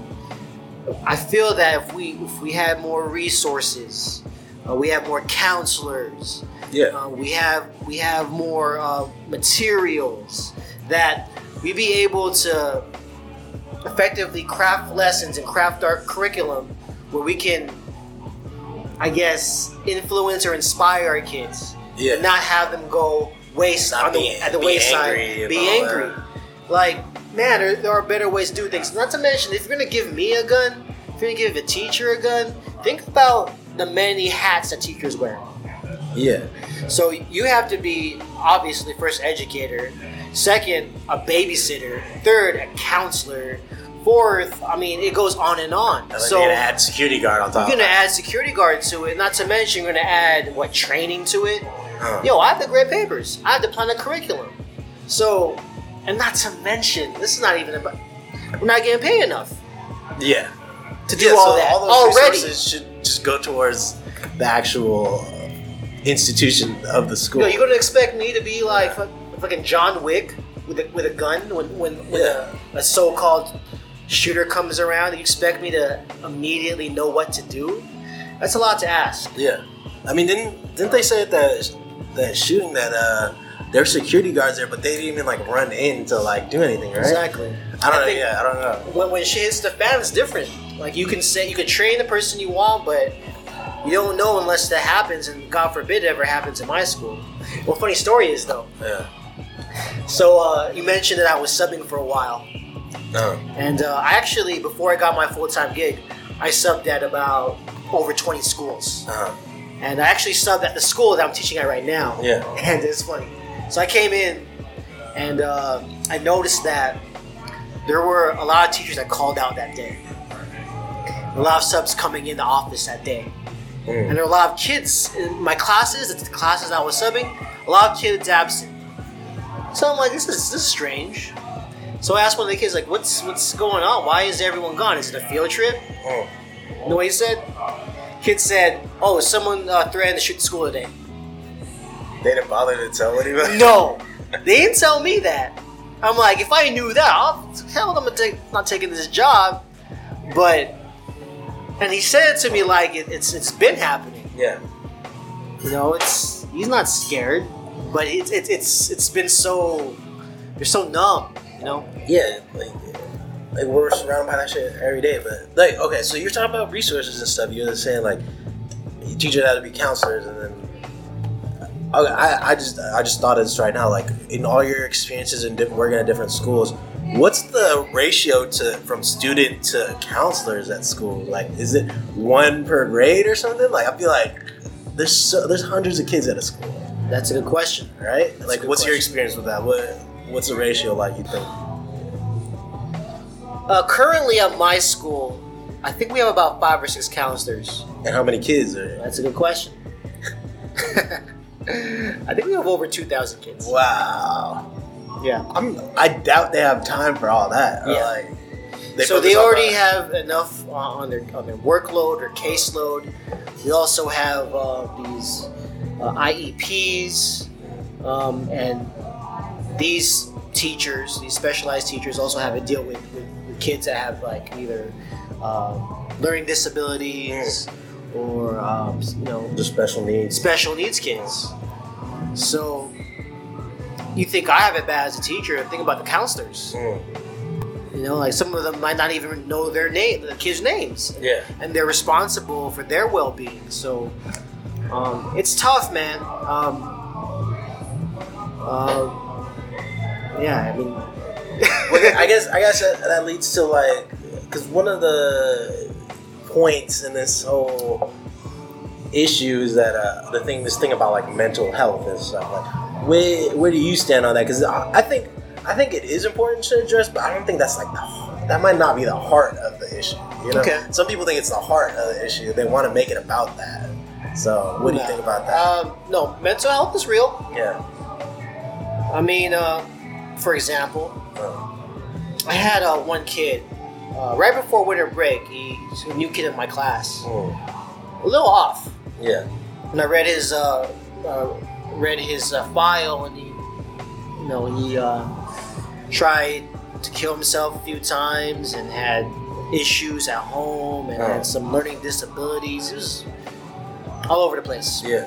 I feel that if we if we had more resources, uh, we have more counselors, Yeah. uh, we have we have more uh, materials that we be able to effectively craft lessons and craft our curriculum where we can, I guess, influence or inspire our kids Yeah. and not have them go waste Not on the, be- at the be wayside, angry be angry. that. Like, man, there, there are better ways to do things. Not to mention, if you're gonna give me a gun, if you're gonna give a teacher a gun, think about the many hats that teachers wear. Yeah. So you have to be obviously first educator, second a babysitter, third a counselor, fourth. I mean, it goes on and on. And so you're gonna add security guard on top. you're gonna add security guard to it. Not to mention you're gonna add what training to it. Uh, Yo, I have to grade papers. I have to plan a curriculum. So, and not to mention, this is not even about. We're not getting paid enough yeah. to do yeah, all so that all those already. resources should just go towards the actual uh, institution of the school. Yo, you're gonna expect me to be like fuck- fucking John Wick with a, with a gun when when, when Yeah. a, a so-called shooter comes around? You expect me to immediately know what to do? That's a lot to ask. yeah. I mean, didn't didn't they say at that that shooting that uh there's security guards there, but they didn't even like run in to like do anything, right? Exactly. I don't know. think yeah, I don't know. When, when shit hits the fan, it's different. Like you can say you can train the person you want, but you don't know unless that happens. And God forbid it ever happens in my school. Well, funny story is though. Yeah. So uh, you mentioned that I was subbing for a while. No. And uh, I actually, before I got my full time gig, I subbed at about over 20 schools. Uh, And I actually subbed at the school that I'm teaching at right now. Yeah. And it's funny. So I came in and uh, I noticed that there were a lot of teachers that called out that day. A lot of subs coming in the office that day. mm. And there were a lot of kids in my classes, the classes I was subbing, a lot of kids absent. So I'm like, this is this is strange. So I asked one of the kids, like, what's what's going on? Why is everyone gone? Is it a field trip? Mm. You know what he said? Kid said, "Oh, someone uh, threatened to shoot the school today." They didn't bother to tell anybody. No, they didn't tell me that. I'm like, if I knew that, I'll, hell, I'm take, not taking this job. But, and he said it to me like it, it's it's been happening. Yeah. You know, it's he's not scared, but it's it's it's it's been so you're so numb. You know, Yeah. Like, like we're surrounded by that shit every day. But like, okay, so you're talking about resources and stuff. You're saying like teachers how to be counselors, and then okay, I, I just I just thought of this right now. Like in all your experiences and different, working at different schools, what's the ratio to from student to counselors at school? Like, is it one per grade or something? Like, I feel like there's so, there's hundreds of kids at a school, that's a good question. right? That's like, what's your experience with that? What what's the ratio like? You think? Uh, currently at my school, I think we have about five or six counselors. And how many kids are? That's a good question. I think we have over two thousand kids. Wow. Yeah. I'm. I doubt they have time for all that. Yeah. Like, so they already have enough uh, on their on their workload or caseload. We also have uh, these uh, IEPs, um, and these teachers, these specialized teachers, also have to deal with, with kids that have like either um, learning disabilities or um, you know the special needs. special needs kids. So you think I have it bad as a teacher? Think about the counselors. Mm. You know, like some of them might not even know their name, the kids' names, Yeah. and they're responsible for their well-being. So um, it's tough, man. Um, um, yeah, I mean, I guess I guess that, that leads to like because one of the points in this whole issue is that uh, the thing this thing about like mental health and stuff like where where do you stand on that because I, I think I think it is important to address, but I don't think that's like the that might not be the heart of the issue. You know, Okay. some people think it's the heart of the issue. They want to make it about that. So, what do you think about that? Um, no, mental health is real. yeah. I mean, uh, for example, I had uh, one kid uh, right before winter break. He- He's a new kid in my class, mm, a little off. yeah. And I read his uh, uh, read his uh, file, and he, you know, he uh, tried to kill himself a few times and had issues at home and Oh. had some learning disabilities. It was all over the place. Yeah.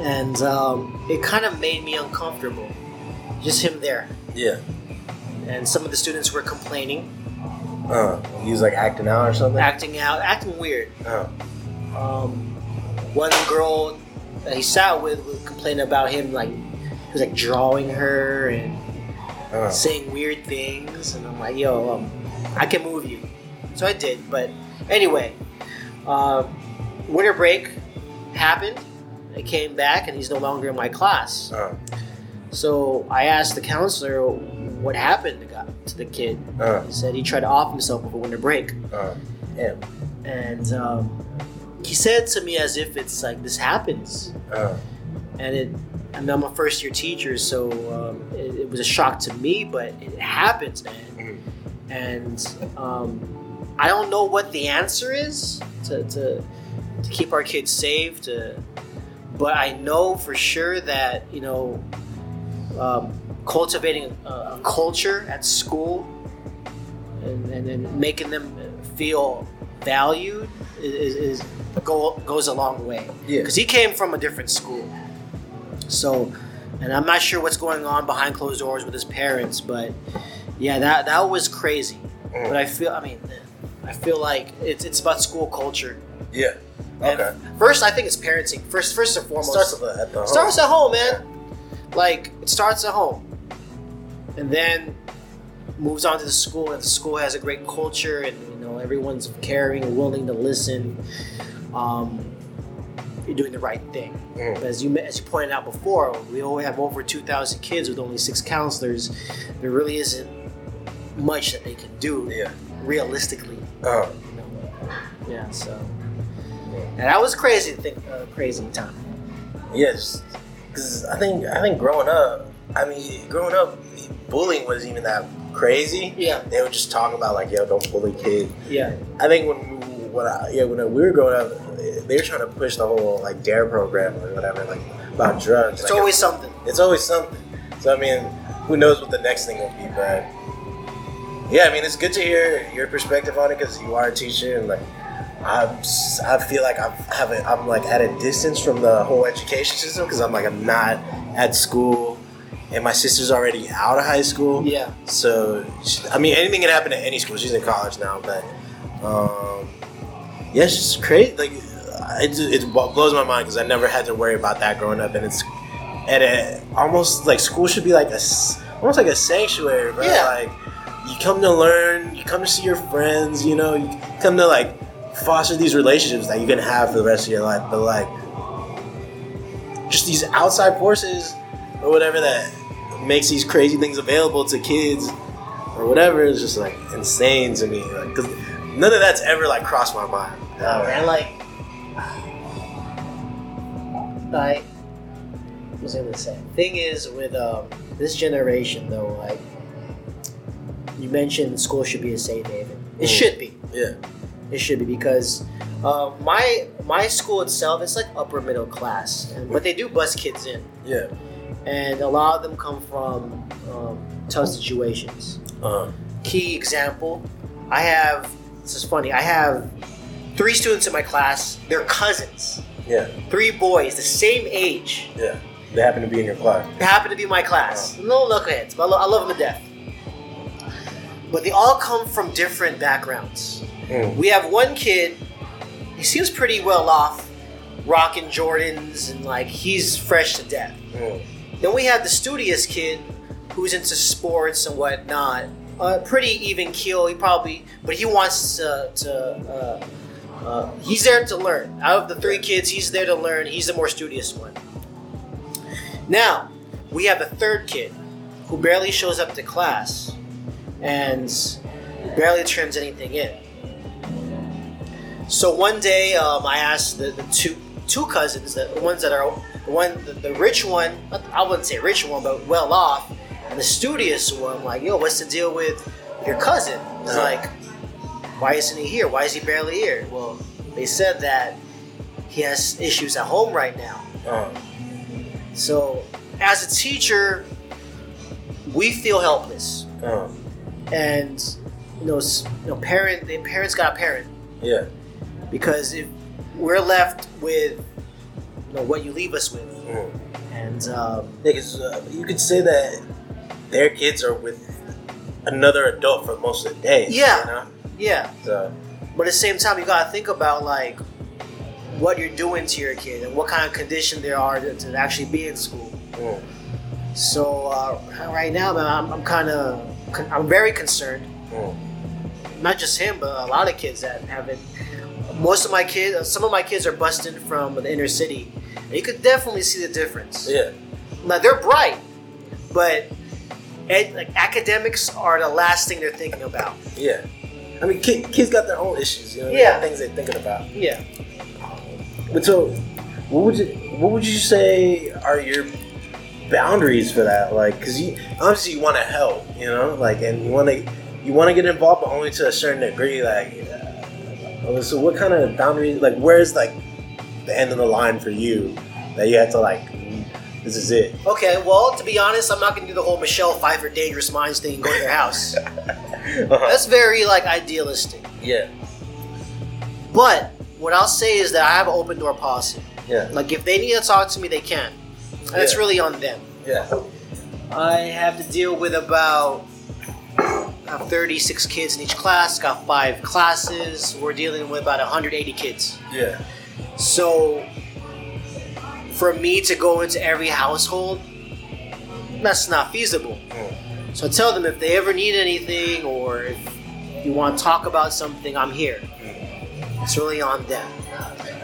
and um, it kind of made me uncomfortable. Just him there, Yeah. And some of the students were complaining, Uh, he was like acting out or something. acting out, acting weird. Uh, Um, one girl that he sat with would complain about him like he was like drawing her and uh, saying weird things, and I'm like, yo, um, I can move you. So I did, but anyway, uh, winter break happened. I came back, and he's no longer in my class. uh, So I asked the counselor what happened to, got, to the kid. uh, He said he tried to off himself over winter break, uh. And um, he said to me as if it's like this happens, Uh, and it. I mean, I'm a first year teacher, so um, it, it was a shock to me, but it happens, man. mhm. And um, I don't know what the answer is to, to to keep our kids safe. To, but I know for sure that you know, um, cultivating a, a culture at school and, and then making them feel valued is, is go, goes a long way. Yeah. Because he came from a different school, so and I'm not sure what's going on behind closed doors with his parents, but yeah, that that was crazy. Mm. But I feel, I mean, I feel like it's it's about school culture. Yeah. And Okay. First, I think it's parenting. First, first and foremost, Starts at the home. starts at home, man. Like it starts at home, and then moves on to the school, and the school has a great culture, and you know everyone's caring and willing to listen. Um, you're doing the right thing. Mm. But as you as you pointed out before, we only have over two thousand kids with only six counselors. There really isn't much that they can do Yeah. realistically. Uh, You know? Yeah. So, and that was crazy. to Think uh, crazy time. yes. Because I think I think growing up, I mean, growing up, bullying wasn't even that crazy. Yeah. They would just talk about like, yo, don't bully kids. Yeah. I think when when I, yeah when we were growing up, they were trying to push the whole like dare program or whatever, like about drugs. It's Like, always something. it's always something. So I mean, who knows what the next thing will be? But yeah, I mean, it's good to hear your perspective on it because you are a teacher and like. I'm, I feel like I'm, have a, I'm like at a distance from the whole education system because I'm like I'm not at school, and my sister's already out of high school. Yeah. So, she- I mean, anything can happen at any school. She's in college now, but um, yeah, it's just crazy. Like, it, it blows my mind because I never had to worry about that growing up, and it's at a almost like school should be like a s- almost like a sanctuary, bro. Yeah. Like, you come to learn, you come to see your friends, you know, you come to like foster these relationships that you can have for the rest of your life, but like just these outside forces or whatever that makes these crazy things available to kids or whatever is just like insane to me. Like, cause none of that's ever like crossed my mind. Oh, man, like, I what was I gonna say. Thing is, with um, this generation, though, like you mentioned, school should be a safe haven. It Mm. should be. Yeah. It should be because uh, my my school itself is like upper middle class, but they do bus kids in, Yeah. And a lot of them come from um, tough situations. Uh, key example i have this is funny i have three students in my class they're cousins yeah. three boys the same age Yeah. They happen to be in your class. they happen to be in my class no knuckleheads but I, lo- I love them to death but they all come from different backgrounds Mm. we have one kid he seems pretty well off rocking jordans and like he's fresh to death Mm. Then we have the studious kid who's into sports and whatnot. Uh, pretty even keel. He probably, but he wants to. to uh, uh, he's there to learn. Out of the three kids, he's there to learn. He's the more studious one. Now we have the third kid who barely shows up to class and barely turns anything in. So one day, um, I asked the, the two two cousins, the ones that are one the, the rich one, I wouldn't say rich one, but well off, and the studious one. like, yo, what's the deal with your cousin? It's Uh-huh. like, why isn't he here? Why is he barely here? Well, they said that he has issues at home right now. Uh, So, as a teacher, we feel helpless, uh, and you know, you know, parent, the parents got a parent yeah. because if we're left with you know what you leave us with, Mm. and um, Yeah, 'cause, uh, you could say that their kids are with another adult for most of the day. Yeah. You know? yeah, So, but at the same time, you gotta think about like what you're doing to your kid and what kind of condition they are to, to actually be in school. mm, So uh, right now, man, I'm, I'm kind of I'm very concerned. mm, not just him, but a lot of kids that haven't. Most of my kids, some of my kids are busting from the inner city. And you could definitely see the difference. yeah. Now they're bright, but ed, like academics are the last thing they're thinking about. Yeah. I mean, kid, kids got their own issues, you know? They Yeah. things they're thinking about. Yeah. But so, what would you what would you say are your boundaries for that? Like, because you obviously you want to help, you know, like, and you want to you want to get involved, but only to a certain degree. Like, uh, so what kind of boundaries? Like, where's like the end of the line for you that you have to like? This is it. Okay. Well, to be honest, I'm not gonna do the whole Michelle Pfeiffer dangerous minds thing and go to your house. Uh-huh. That's very like idealistic. Yeah. But what I'll say is that I have an open door policy. Yeah. Like if they need to talk to me, they can. And it's really on them. Yeah. I have to deal with about I have 36 kids in each class, got five classes. We're dealing with about 180 kids. Yeah. So, for me to go into every household, that's not feasible. So, I tell them if they ever need anything or if you want to talk about something, I'm here. It's really on them.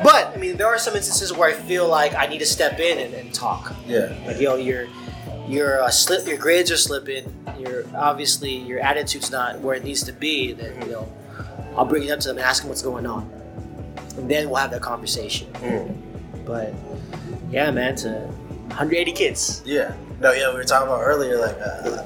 But, I mean, there are some instances where I feel like I need to step in and, and talk Yeah. like yo your your uh, slip your grades are slipping your obviously your attitude's not where it needs to be then you know i'll bring it up to them and ask them what's going on and then we'll have that conversation Mm. but yeah man to 180 kids Yeah. No, yeah, we were talking about earlier, like,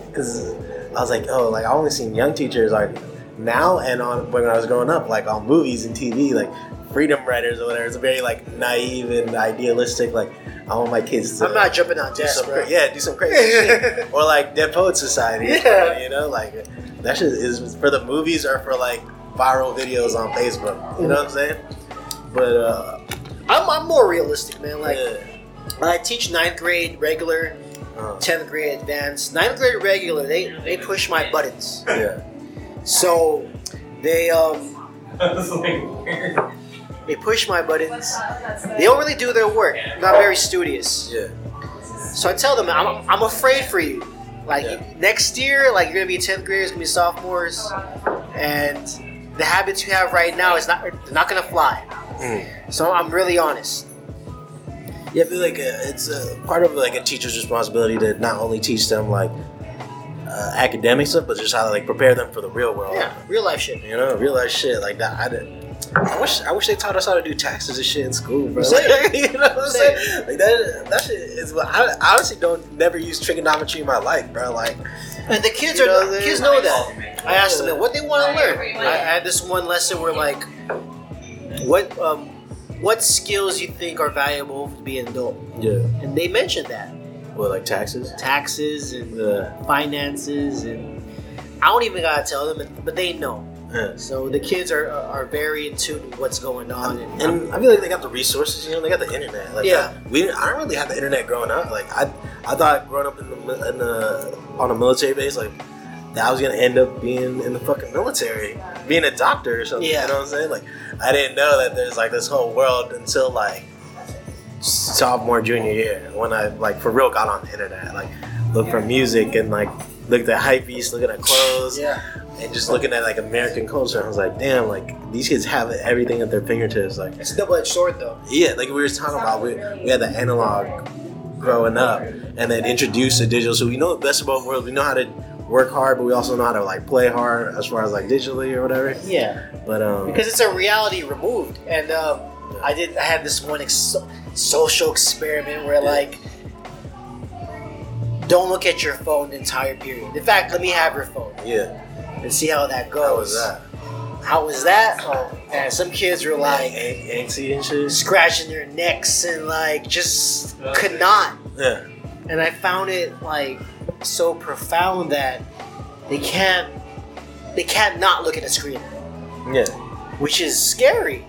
because I was like, oh, like I only seen young teachers like now and on when I was growing up, like on movies and TV, like Freedom Writers or whatever. It's very like naive and idealistic. Like I want my kids to. i'm not jumping on some, bro. cra- yeah, do some crazy shit, or like Dead Poet Society. Yeah. you know, like that shit is for the movies or for like viral videos on Facebook. You know what I'm saying? But uh, I'm, I'm more realistic man. Like yeah, i teach ninth grade regular uh, 10th grade advanced. Ninth grade regular they they push my buttons. Yeah, so they um That's like weird. they push my buttons. They don't really do their work. Not very studious. Yeah, So I tell them, I'm, I'm afraid for you. Like Yeah. next year, like you're gonna be 10th graders, gonna be sophomores, and the habits you have right now is not they're not gonna fly. Mm. So I'm really honest. Yeah, I feel like uh, it's uh, part of like a teacher's responsibility to not only teach them like uh, academic stuff, but just how to like prepare them for the real world. Yeah, real life shit. You know, real life shit like that. I did. I wish I wish they taught us how to do taxes and shit in school, bro. Like, you know what I'm saying? Like that. That shit is. what- I, I honestly don't never use trigonometry in my life, bro. Like, And the kids are know kids know that. I asked them what they want to learn. I, I had this one lesson where like, what um, what skills you think are valuable to be an adult, yeah, and they mentioned that well, like taxes. taxes and Yeah, finances and I don't even gotta tell them, but they know. yeah. So the kids are are very in tune with what's going on, and, And I feel like they got the resources, you know, they got the internet. Like, Yeah. we didn't, I don't really have the internet growing up. Like, I, I thought growing up in the, in the on a military base, like, that I was gonna end up being in the fucking military, being a doctor or something. Yeah. You know what I'm saying? Like, I didn't know that there's like this whole world until like sophomore, junior year when I like for real got on the internet, like, looked for music and like looked at hype beasts, looking at clothes yeah, and just looking at like American culture, I was like, damn, like these kids have everything at their fingertips. Like, it's a double edged sword though. yeah, like we were talking about, we, we had the analog growing up, and then introduced to digital. So we know the best of both worlds. We know how to work hard, but we also know how to like play hard as far as like digitally or whatever. Yeah, But um, because it's a reality removed, and um, I did. I had this one ex- social experiment where like. Don't look at your phone the entire period. In fact, let me have your phone yeah, and see how that goes. how was that? How was that? Oh, and some kids were like angsty and shit. scratching their necks and like just could not. Yeah, And I found it like so profound that they can't they can't not look at the screen, yeah, which is scary.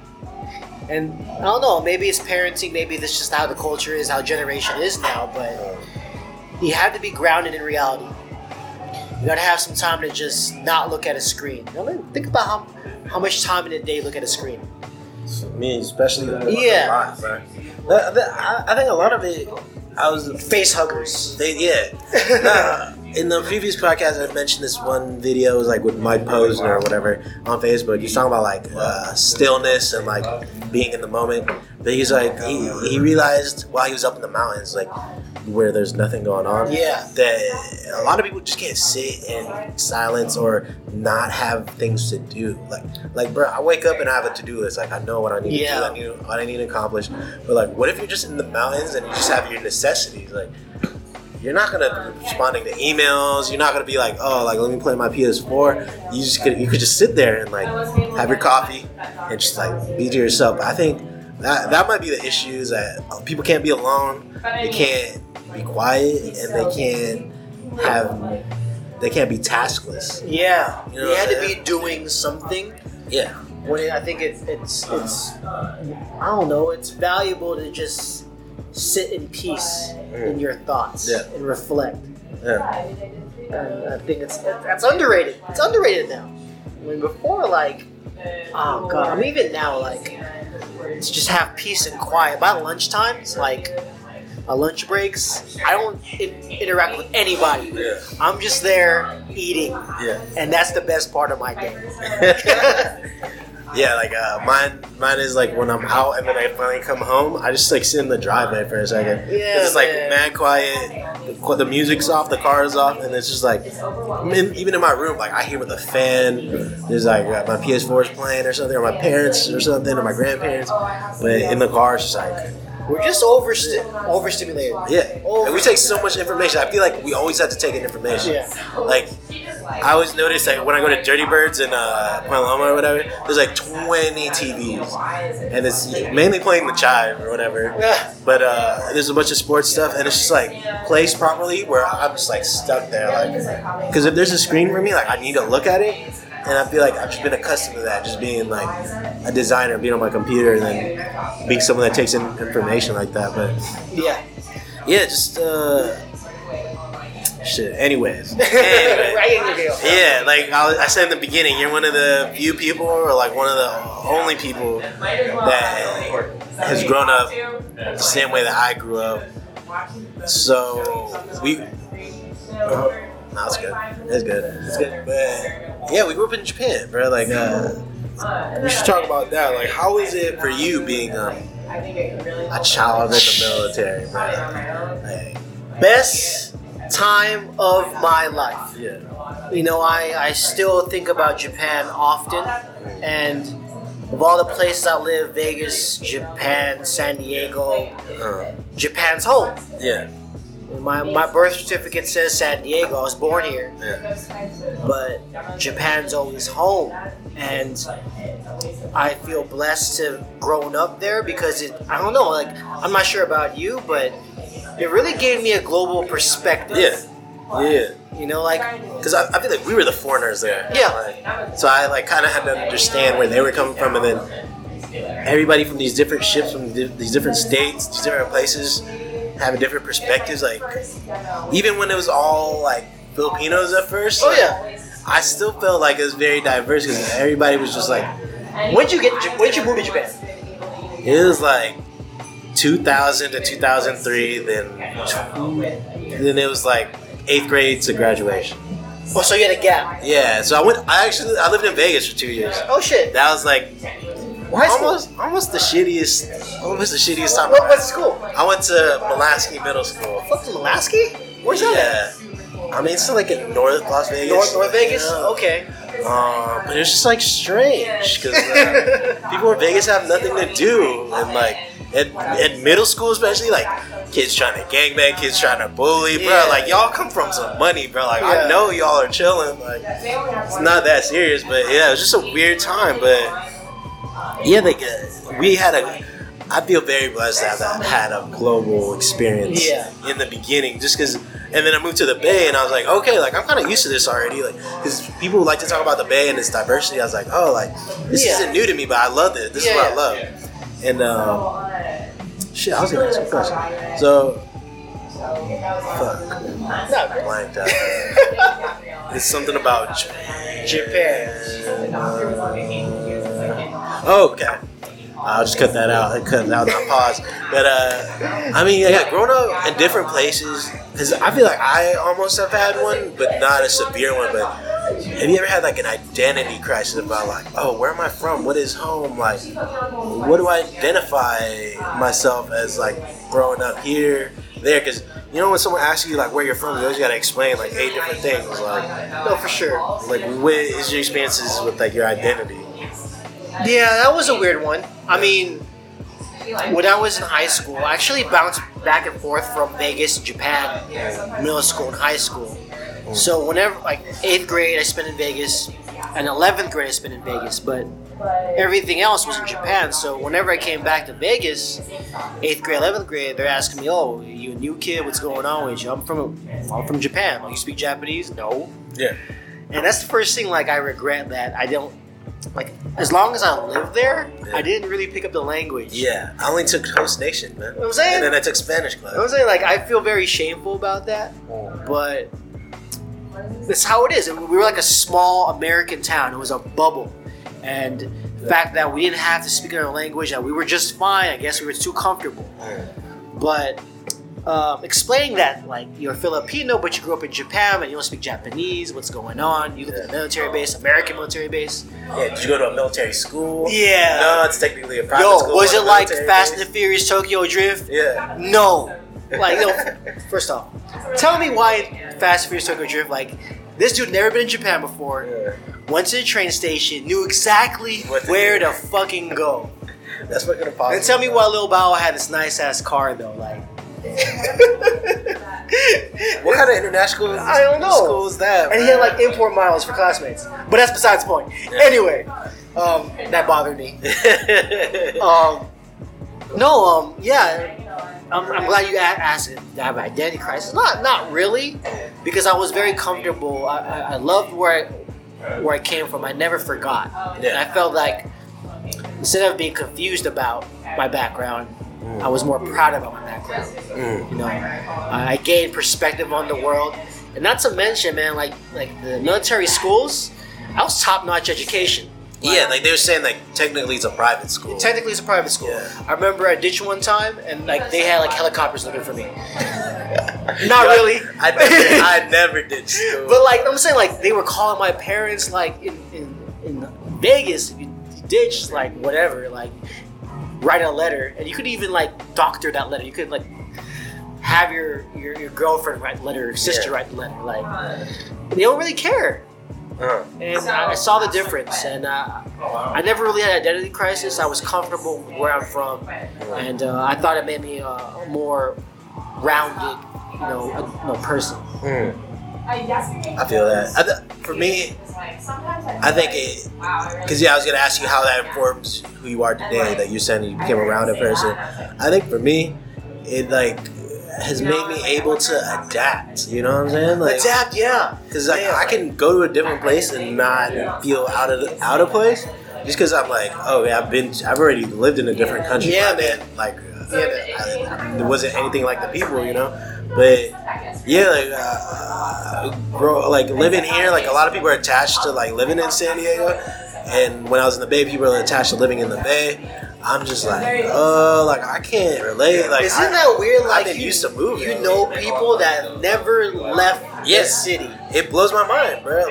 And I don't know, maybe it's parenting, maybe that's just how the culture is, how generation is now, but you have to be grounded in reality. You gotta have some time to just not look at a screen. You know, think about how, how much time in a day you look at a screen. me especially. Yeah. lot, bro. The- the- I I think a lot of it. I was Face huggers. They, yeah. Nah, in the previous podcast, I mentioned this one video, it was like with Mike Posner or whatever on Facebook. He's talking about like uh, stillness and like being in the moment. But he's like, he, he realized while he was up in the mountains, like where there's nothing going on, Yeah. that a lot of people just can't sit in silence or not have things to do. Like, like, bro, I wake up and I have a to do list. Like, I know what I need Yeah. to do, I need what I need to accomplish. But like, what if you're just in the mountains and you just have your necessities? Like, you're not gonna be responding to emails. You're not gonna be like, oh, like let me play my PS4. You just could, you could just sit there and like have your coffee and just like be to yourself. I think that that might be the issues that uh, people can't be alone. They can't be quiet and they can't have they can't be taskless. Yeah. You know what had to be doing something Yeah, when it, I think it, it's it's I don't know. It's valuable to just sit in peace mm. in your thoughts Yeah. and reflect. yeah, And I think it's that's underrated. It's underrated now. I mean, before like, oh god, I mean even now like, to just have peace and quiet. By lunchtime, it's like. My lunch breaks, I don't in- interact with anybody. yeah, I'm just there eating, yeah. and that's the best part of my day. yeah, like uh, mine. Mine is like when I'm out and then I finally come home. I just like sit in the driveway for a second. Yeah, it's like man. mad quiet. The, the music's off, the car's off, and it's just like in, even in my room, like I hear with the fan. There's like uh, my PS4 is playing or something, or my parents or something, or my grandparents. But in the car, it's just like We're just over overstimulated. yeah. Over- And we take so much information. I feel like we always have to take in information. Yeah. Like I always notice like when I go to Dirty Birds in uh, Paloma or whatever, there's like 20 TVs, and it's mainly playing the chive or whatever. Yeah. But uh, there's a bunch of sports stuff, and it's just like placed properly where I'm just like stuck there, like because if there's a screen for me, like I need to look at it, and I feel like I've just been accustomed to that, just being like a designer, being on my computer, and then being someone that takes in information like that. But Yeah. yeah, just uh, shit. Anyways, anyways. right in your deal. Yeah, like I, I said in the beginning, you're one of the few people, or like one of the only people that has grown up the same way that I grew up. So we, uh, no, it's good. It's good. It's good. But yeah, we grew up in Japan, bro. Like, uh, we should talk about that. Like, how is it for you being um, a child in the military, bro? Like, Best time of my life. yeah, You know, I, I still think about Japan often, and of all the places I live, Vegas, Japan, San Diego, uh, Japan's home. yeah, My, my birth certificate says San Diego. I was born here, yeah, but Japan's always home, and I feel blessed to have grown up there because it. I don't know, like I'm not sure about you, but it really gave me a global perspective. yeah, yeah. You know, like Because I, I feel like we were the foreigners there. Yeah. Like, so I like kind of had to understand where they were coming from, and then everybody from these different ships from these different states, these different places, having different perspectives. Like even when it was all like Filipinos at first. Oh like, yeah. I still felt like it was very diverse because everybody was just like When'd you get? When'd you move to Japan? it was like 2000 to 2003. Then then it was like eighth grade to graduation. Oh, so you had a gap. Yeah, so I went. I actually I lived in Vegas for two years. Oh shit. That was like school. almost almost the shittiest, almost the shittiest time. What, what school? I went to Pulaski Middle School. Fucking Lasky? Where's that? Yeah. I mean, it's like in North Las Vegas. North, North Vegas? Yeah. Okay. Um, but it was just like strange because uh, people in Vegas have nothing to do, and like at, at middle school especially, like kids trying to gangbang, kids trying to bully, bro. Yeah. Like y'all come from some money, bro. Like Yeah. I know y'all are chilling. Like it's not that serious, but yeah, it was just a weird time. But yeah, like uh, we had a. I feel very blessed to have had a global experience Yeah. in the beginning, just because. And then I moved to the Bay, and I was like, okay, like I'm kind of used to this already, like because people like to talk about the Bay and its diversity. I was like, oh, like this Yeah. isn't new to me, but I love it. This Yeah, is what. I love. And um, shit, I was gonna ask a question. So, fuck, No, blanked out. It's something about Japan. Oh, okay. I'll just cut that out. Cut that out. Not pause. But uh, I mean, yeah, growing up in different places, because I feel like I almost have had one, but not a severe one. But have you ever had like an identity crisis about like, oh, where am I from? What is home? Like, what do I identify myself as? Like growing up here, there, because you know when someone asks you like where you're from, you always gotta explain like eight different things. Like, No, for sure. like what is your experiences with like your identity? Yeah, that was a weird one. I mean, when I was in high school, I actually bounced back and forth from Vegas, Japan, middle school and high school. So whenever, like eighth grade, I spent in Vegas, and eleventh grade I spent in Vegas, but everything else was in Japan. So whenever I came back to Vegas, eighth grade, eleventh grade, they're asking me, "Oh, you a new kid? What's going on with you?" I'm from, I'm from Japan. Oh, you speak Japanese? No. Yeah. And that's the first thing like I regret that I don't like as long as I lived there, I didn't really pick up the language. Yeah, I only took Host Nation, man. know what I'm saying? And then I took Spanish class. I was saying like I feel very shameful about that, oh. but that's how it is. We were like a small American town. It was a bubble, and the fact that we didn't have to speak our language, that we were just fine. I guess we were too comfortable. But um, explaining that, like you're Filipino, but you grew up in Japan and you don't speak Japanese. What's going on? You live in a military base, American military base. Yeah, did you go to a military school? Yeah. No, it's technically a private Yo, school. was it like Fast base. and the Furious Tokyo Drift? Yeah. No. Like, no. First off, tell me why Fast and Furious Tokyo Drift. Like, this dude never been in Japan before. Yeah. Went to the train station, knew exactly where do. to fucking go. That's fucking impossible. And tell me why Lil Bow had this nice ass car though. Like, What kind of international I don't know. school is that? and he had like import miles for classmates. But that's besides the point. Anyway, um, that bothered me. Um, no, um, yeah. I'm, I'm glad you asked if I have an identity crisis. Not, not really, because I was very comfortable. I, I, I loved where I, where I came from. I never forgot, and I felt like instead of being confused about my background, I was more proud about my background. Mm. You know, I I gained perspective on the world, and not to mention, man, like like the military schools, I was top notch education. Yeah, like they were saying, like technically it's a private school. Technically, it's a private school. Yeah. I remember I ditched one time, and like they had like helicopters looking for me. Not really. I never, I never did school. but like I'm saying, like they were calling my parents, like in in, in Vegas, if you ditch, like whatever, like write a letter, and you could even like doctor that letter. You could like have your your, your girlfriend write the letter, your sister Yeah. write the letter. Like they don't really care. Uh, and I I saw the difference. And uh, I never really had an identity crisis. I was comfortable with where I'm from, and uh, I thought it made me a more rounded, you know, a, you know, person. mm, I feel that. I th- for me, I think it because yeah, I was gonna ask you how that informs who you are today. That you said you became a rounded person. I think for me, it like has made me able to adapt. You know what I'm saying? Like, Adapt, yeah. Because like, I can go to a different place and not feel out of out of place, just because I'm like, oh yeah, I've been, I've already lived in a different country. Yeah, I've been, Like, uh, I, there wasn't anything like the people, you know. But yeah, like, uh, grow, like living here, like a lot of people are attached to like living in San Diego, and when I was in the Bay, people are attached to living in the Bay. I'm just like, uh, like I can't relate. Like, Isn't I- that weird? I've Like been you, used to moving. you know people that never left the Yes. city. It blows my mind, bro.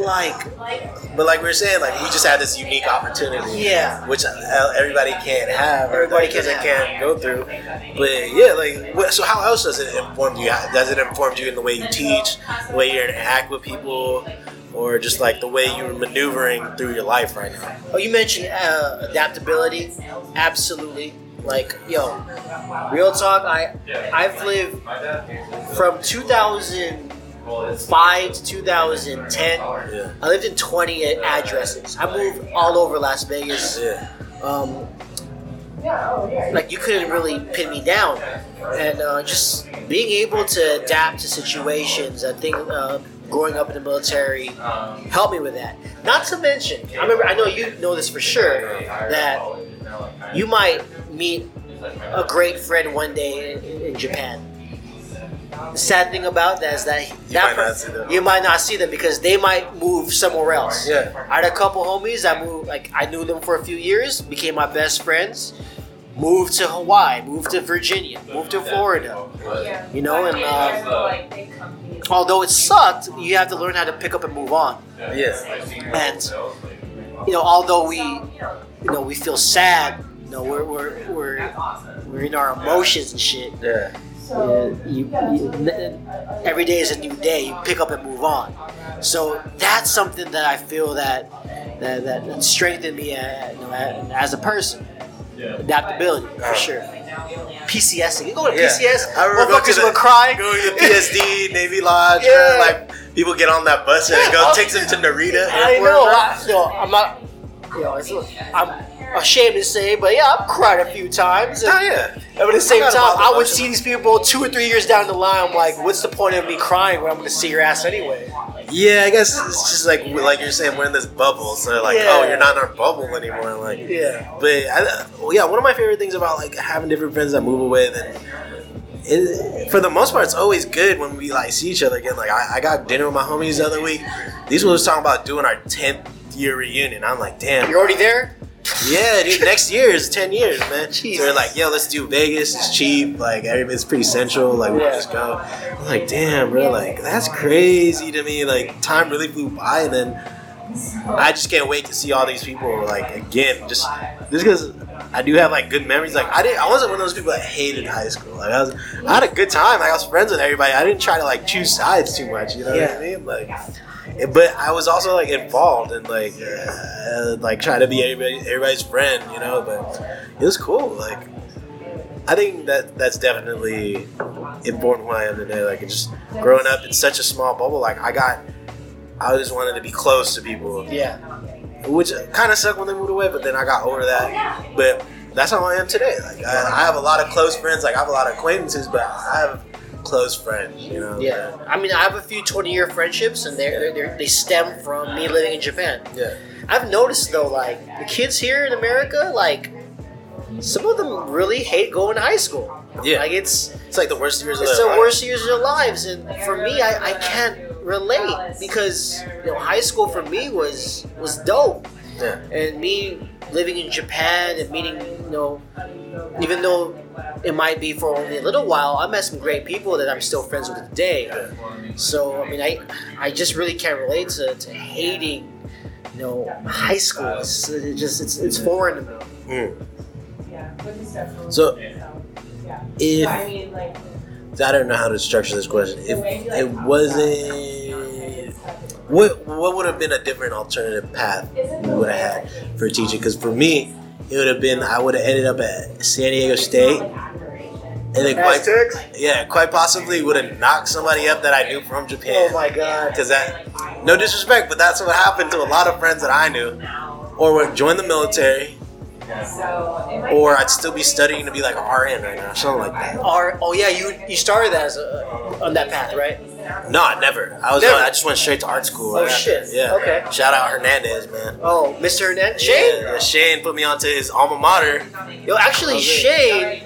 Like, Like, but like we were saying, like we just had this unique opportunity. Yeah. Which uh, everybody can't have. Everybody can't they can't go through. But yeah, like what, so, how else does it inform you? How- Does it inform you in the way you teach, the way you interact with people, or just like the way you're maneuvering through your life right now? oh, you mentioned uh, adaptability. Absolutely. Like, yo, real talk. I I've lived from 2005 to 2010. Yeah. I lived in 20 addresses. I moved all over Las Vegas. Yeah. Um, like you couldn't really pin me down, and uh, just being able to adapt to situations. I think uh, growing up in the military helped me with that. Not to mention, I remember. I know you know this for sure that you might meet a great friend one day in, in Japan. The sad thing about that is that that might you might not see them because they might move somewhere else. Yeah. I had a couple homies. I moved like I knew them for a few years, became my best friends. Moved to Hawaii, move to Virginia, move to Florida. You know, and uh, although it sucked, you have to learn how to pick up and move on. Yeah. And you know, although we, you know, we feel sad, you know, we're we're we're, we're in our emotions and shit. Yeah. Uh, you, you, every day is a new day. You pick up and move on. So that's something that I feel that that, that, that strengthened me uh, you know, as a person. Adaptability for sure. PCSing. You go to Yeah. PCS. I remember Motherfuckers the, would cry. going to the PSD, Navy Lodge, Yeah. bro, like people get on that bus and it goes takes them to Narita. I know. bro. I, no, I'm not. You know, it's, I'm ashamed to say, but yeah, I've cried a few times. And, Oh yeah. But at the same I time, I would see these people two or three years down the line. I'm like, what's the point of me crying when I'm going to see your ass anyway? Yeah, I guess it's just like like you're saying, we're in this bubble. So like, oh, Yeah. oh, you're not in our bubble anymore. Like, Yeah. but I, well, yeah, one of my favorite things about like having different friends that move away, then it, for the most part, it's always good when we like see each other again. Like I, I got dinner with my homies the other week. These was talking about doing our tenth year reunion. I'm like, damn, You're already there? Yeah, dude. Next year is ten years, man. So Jesus. they're like, yo, let's do Vegas. It's cheap. Like everybody's pretty central. Like we Yeah. just go. I'm like, damn, bro. Like that's crazy to me. Like time really flew by, and then I just can't wait to see all these people like again. Just just because I do have like good memories. Like I didn't. I wasn't one of those people that hated high school. Like I was. I had a good time. Like I was friends with everybody. I didn't try to like choose sides too much. You know what I Yeah. mean? Like. But I was also like involved and like uh, like trying to be everybody everybody's friend, you know. But it was cool. Like I think that that's definitely important who I am today. Like just growing up in such a small bubble, like I got, I just wanted to be close to people, Yeah. which kind of sucked when they moved away. But then I got over that. But that's how I am today. Like I, I have a lot of close friends. Like I have a lot of acquaintances, but I have close friends. You know. Yeah. I mean, I have a few 20 year friendships, and they're, they're, they stem from me living in Japan. Yeah. I've noticed, though, like, the kids here in America, like, some of them really hate going to high school. Yeah. Like, it's. It's like the worst years of It's their the life. worst years of their lives, and for me, I, I can't relate because you know high school for me was was dope, Yeah. and me living in Japan and meeting you know, even though it might be for only a little while, I met some great people that I'm still friends with today. So I mean, I I just really can't relate to, to hating you know high school. It's it just it's it's foreign to me. Mm. So if I don't know how to structure this question. If it wasn't, what what would have been a different alternative path we would have had for teaching? Because for me, it would have been I would have ended up at San Diego State, and then quite yeah, quite possibly would have knocked somebody up that I knew from Japan. Oh my god. Because that, no disrespect, but that's what happened to a lot of friends that I knew, or would join the military, or I'd still be studying to be like an RN right now, something like that. Or, oh yeah, you you started as a, on that path, right? No, I never. I was. Never? I just went straight to art school. Oh, right after. shit. Yeah. Okay. Shout out Hernandez, man. Oh, Mr. Hernandez? Shane? Yeah, Shane put me onto his alma mater. Yo, actually, Shane,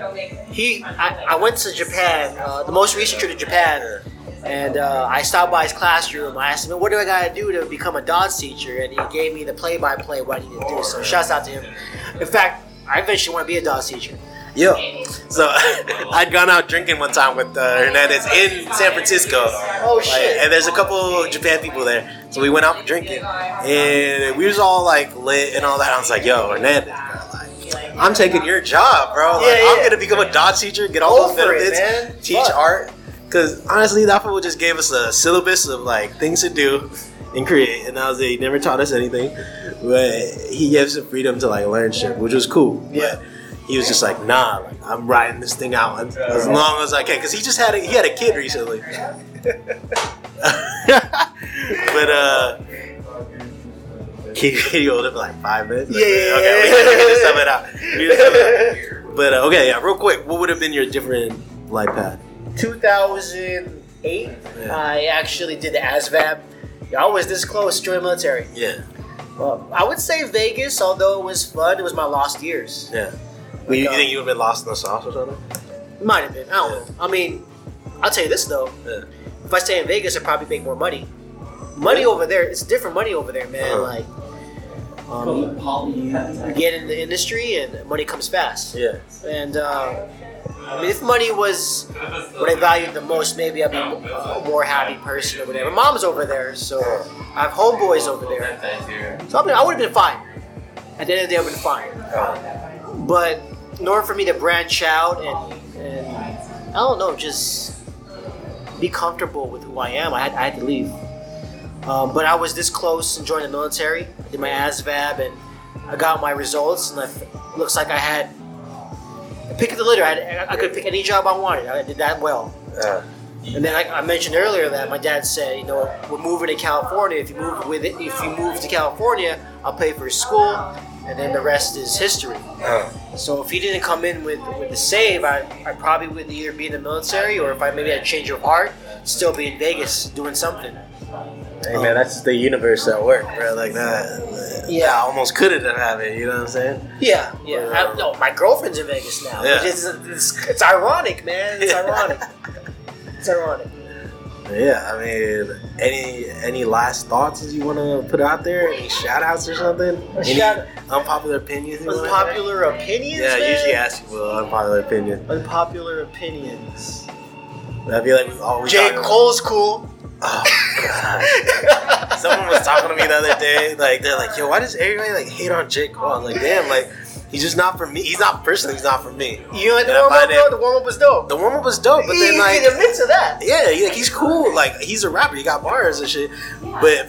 he, I, I went to Japan, uh, the most recent trip to Japan, and uh, I stopped by his classroom. I asked him, what do I gotta do to become a dance teacher? And he gave me the play by play what I need to do. So, shouts out to him. In fact, I eventually want to be a dance teacher. Yo, so I'd gone out drinking one time with uh, Hernandez in San Francisco. Oh Like, shit! and there's a couple Japan people there, so we went out drinking, and we was all like lit and all that. I was like, "Yo, Hernandez, I'm taking your job, bro. Like, Yeah, I'm gonna become a dance teacher, get all Go those for it, benefits, teach Fuck. art." Because honestly, that fool just gave us a syllabus of like things to do and create, and I was like, he never taught us anything, but he gave us the freedom to like learn shit, which was cool. Yeah. But he was just like, "Nah, like, I'm riding this thing out as, long as I can." Because he just had a, he had a kid recently. but uh. He, he owed him like five minutes. Yeah, yeah, okay, we we can sum it out. We can sum it out. But uh, okay, yeah, real quick, what would have been your different life path? 2008, Yeah. I actually did the ASVAB. I was this close to joining military. Yeah, Well, I would say Vegas, although it was fun, it was my lost years. yeah. you, you uh, think you would have been lost in the sauce or something? Might have been. I don't know. I mean, I'll tell you this though. Yeah. If I stay in Vegas, I'd probably make more money. Money over there, it's different money over there, man. Uh-huh. Like, um, you, you get in the industry and money comes fast. Yeah. And uh, I mean, if money was what I valued the most, maybe I'd be a more happy person over there. My mom's over there, so I have homeboys over there. So I, mean, I would have been fine. At the end of the day, I would have been fine. Uh, But in order for me to branch out and, and I don't know, just be comfortable with who I am, I had, I had to leave. Um, but I was this close and joined the military. I did my ASVAB and I got my results, and I, looks like I had pick the litter. I, I could pick any job I wanted. I did that well. uh, And then I, I mentioned earlier that my dad said, you know, we're moving to California. If you move with it, if you move to California, I'll pay for your school, and then the rest is history. uh, So if he didn't come in with with the save, I, I probably would either be in the military or if I maybe had a change of heart, still be in Vegas doing something. hey man, that's the universe at work, bro. Like that. Yeah. I almost couldn't have it. You know what I'm saying? Yeah, yeah. I, um, no, my girlfriend's in Vegas now. Yeah. Is, it's, it's ironic, man. It's ironic. it's ironic. Yeah, I mean, any any last thoughts you want to put out there? Any shout outs or something? Any shout- unpopular opinions? Unpopular opinions. Yeah, I man? usually ask you well, unpopular opinion. Unpopular opinions. I feel like we always J. talk about- Cole's cool. Oh god. Someone was talking to me the other day. Like they're like, "Yo, why does everybody like hate on J. Cole?" I'm like, "Damn, like he's just not for me. He's not personally. He's not for me." You know the I warm up, bro? The warm up was dope. The warm up was dope, but he, then like, he admits to that. yeah, he, like, he's cool. Like he's a rapper. He got bars and shit. But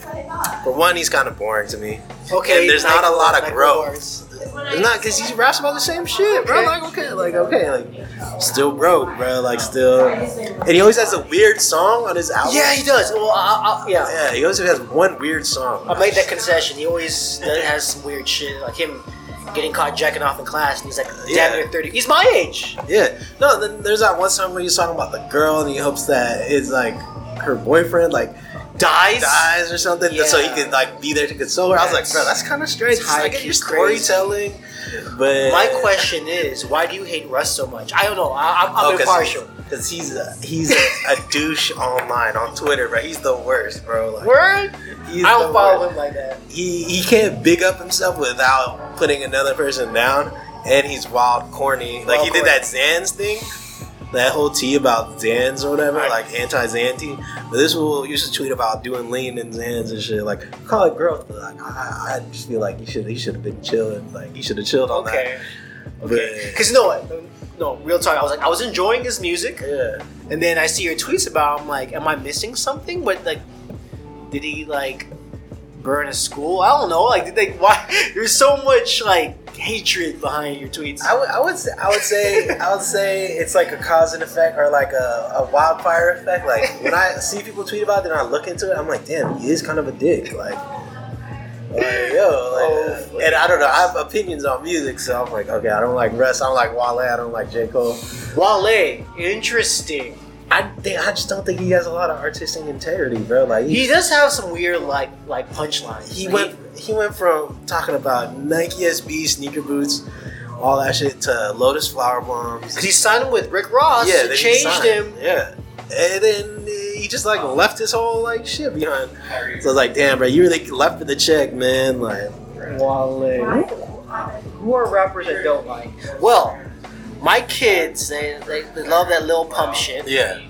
for one, he's kind of boring to me. Okay, And there's not a lot of growth. Bars. It's not because he raps about the same shit, bro. Like okay, like okay, like still broke, bro. Like still, and he always has a weird song on his album. Yeah, he does. Well, I, I, yeah. yeah. He always has one weird song. I made that concession. He always does, has some weird shit, like him getting caught jacking off in class, and he's like Yeah. damn near thirty. He's my age. Yeah. No, then there's that one song where he's talking about the girl and he hopes that it's like her boyfriend like Dies. dies or something, so he could like be there to console her. I was like, bro, that's kind of strange. It's like your storytelling, but My question is, why do you hate Russ so much? I don't know. I, I'm, I'm oh, impartial. because he's a, he's a douche online on Twitter, bro. He's the worst, bro. Like, Word? I don't follow worst. him like that. He he can't big up himself without putting another person down, and he's wild corny. Like Wild he did corny. that Xans thing, that whole tea about Xans or whatever, Right. like anti Zanty. But this fool used to tweet about doing lean and Xans and shit. Like call it growth, but like I, I just feel like he should he should have been chilling. Like he should have chilled on Okay. that. Okay. Because you know what? No, real talk. I was like, I was enjoying his music, yeah. and then I see your tweets about. him, I'm like, am I missing something? But like, did he like burn a school? I don't know. Like, did they? Why? There's so much like hatred behind your tweets. I would, I would say I would say I would say it's like a cause and effect or like a, a wildfire effect. Like when I see people tweet about it and I look into it, I'm like, damn, he is kind of a dick. Like, like yo, like, Oh, and I don't know. I have opinions on music, so I'm like, okay, I don't like Russ, I don't like Wale, I don't like J Cole. Wale, interesting. I think I just don't think he has a lot of artistic integrity, bro. Like He does have some weird like like punchlines. he Like, went he went from talking about Nike SB sneaker boots, all that shit to Lotus flower bombs. Cause he signed with Rick Ross. yeah, Yeah, then he changed him. Yeah, and then he just like left his whole like shit behind. So I was like, damn, bro, you really left for the check, man. Like, Wale. Who are rappers I don't like? Well, my kids, they, they, they love that Lil Pump shit. Yeah.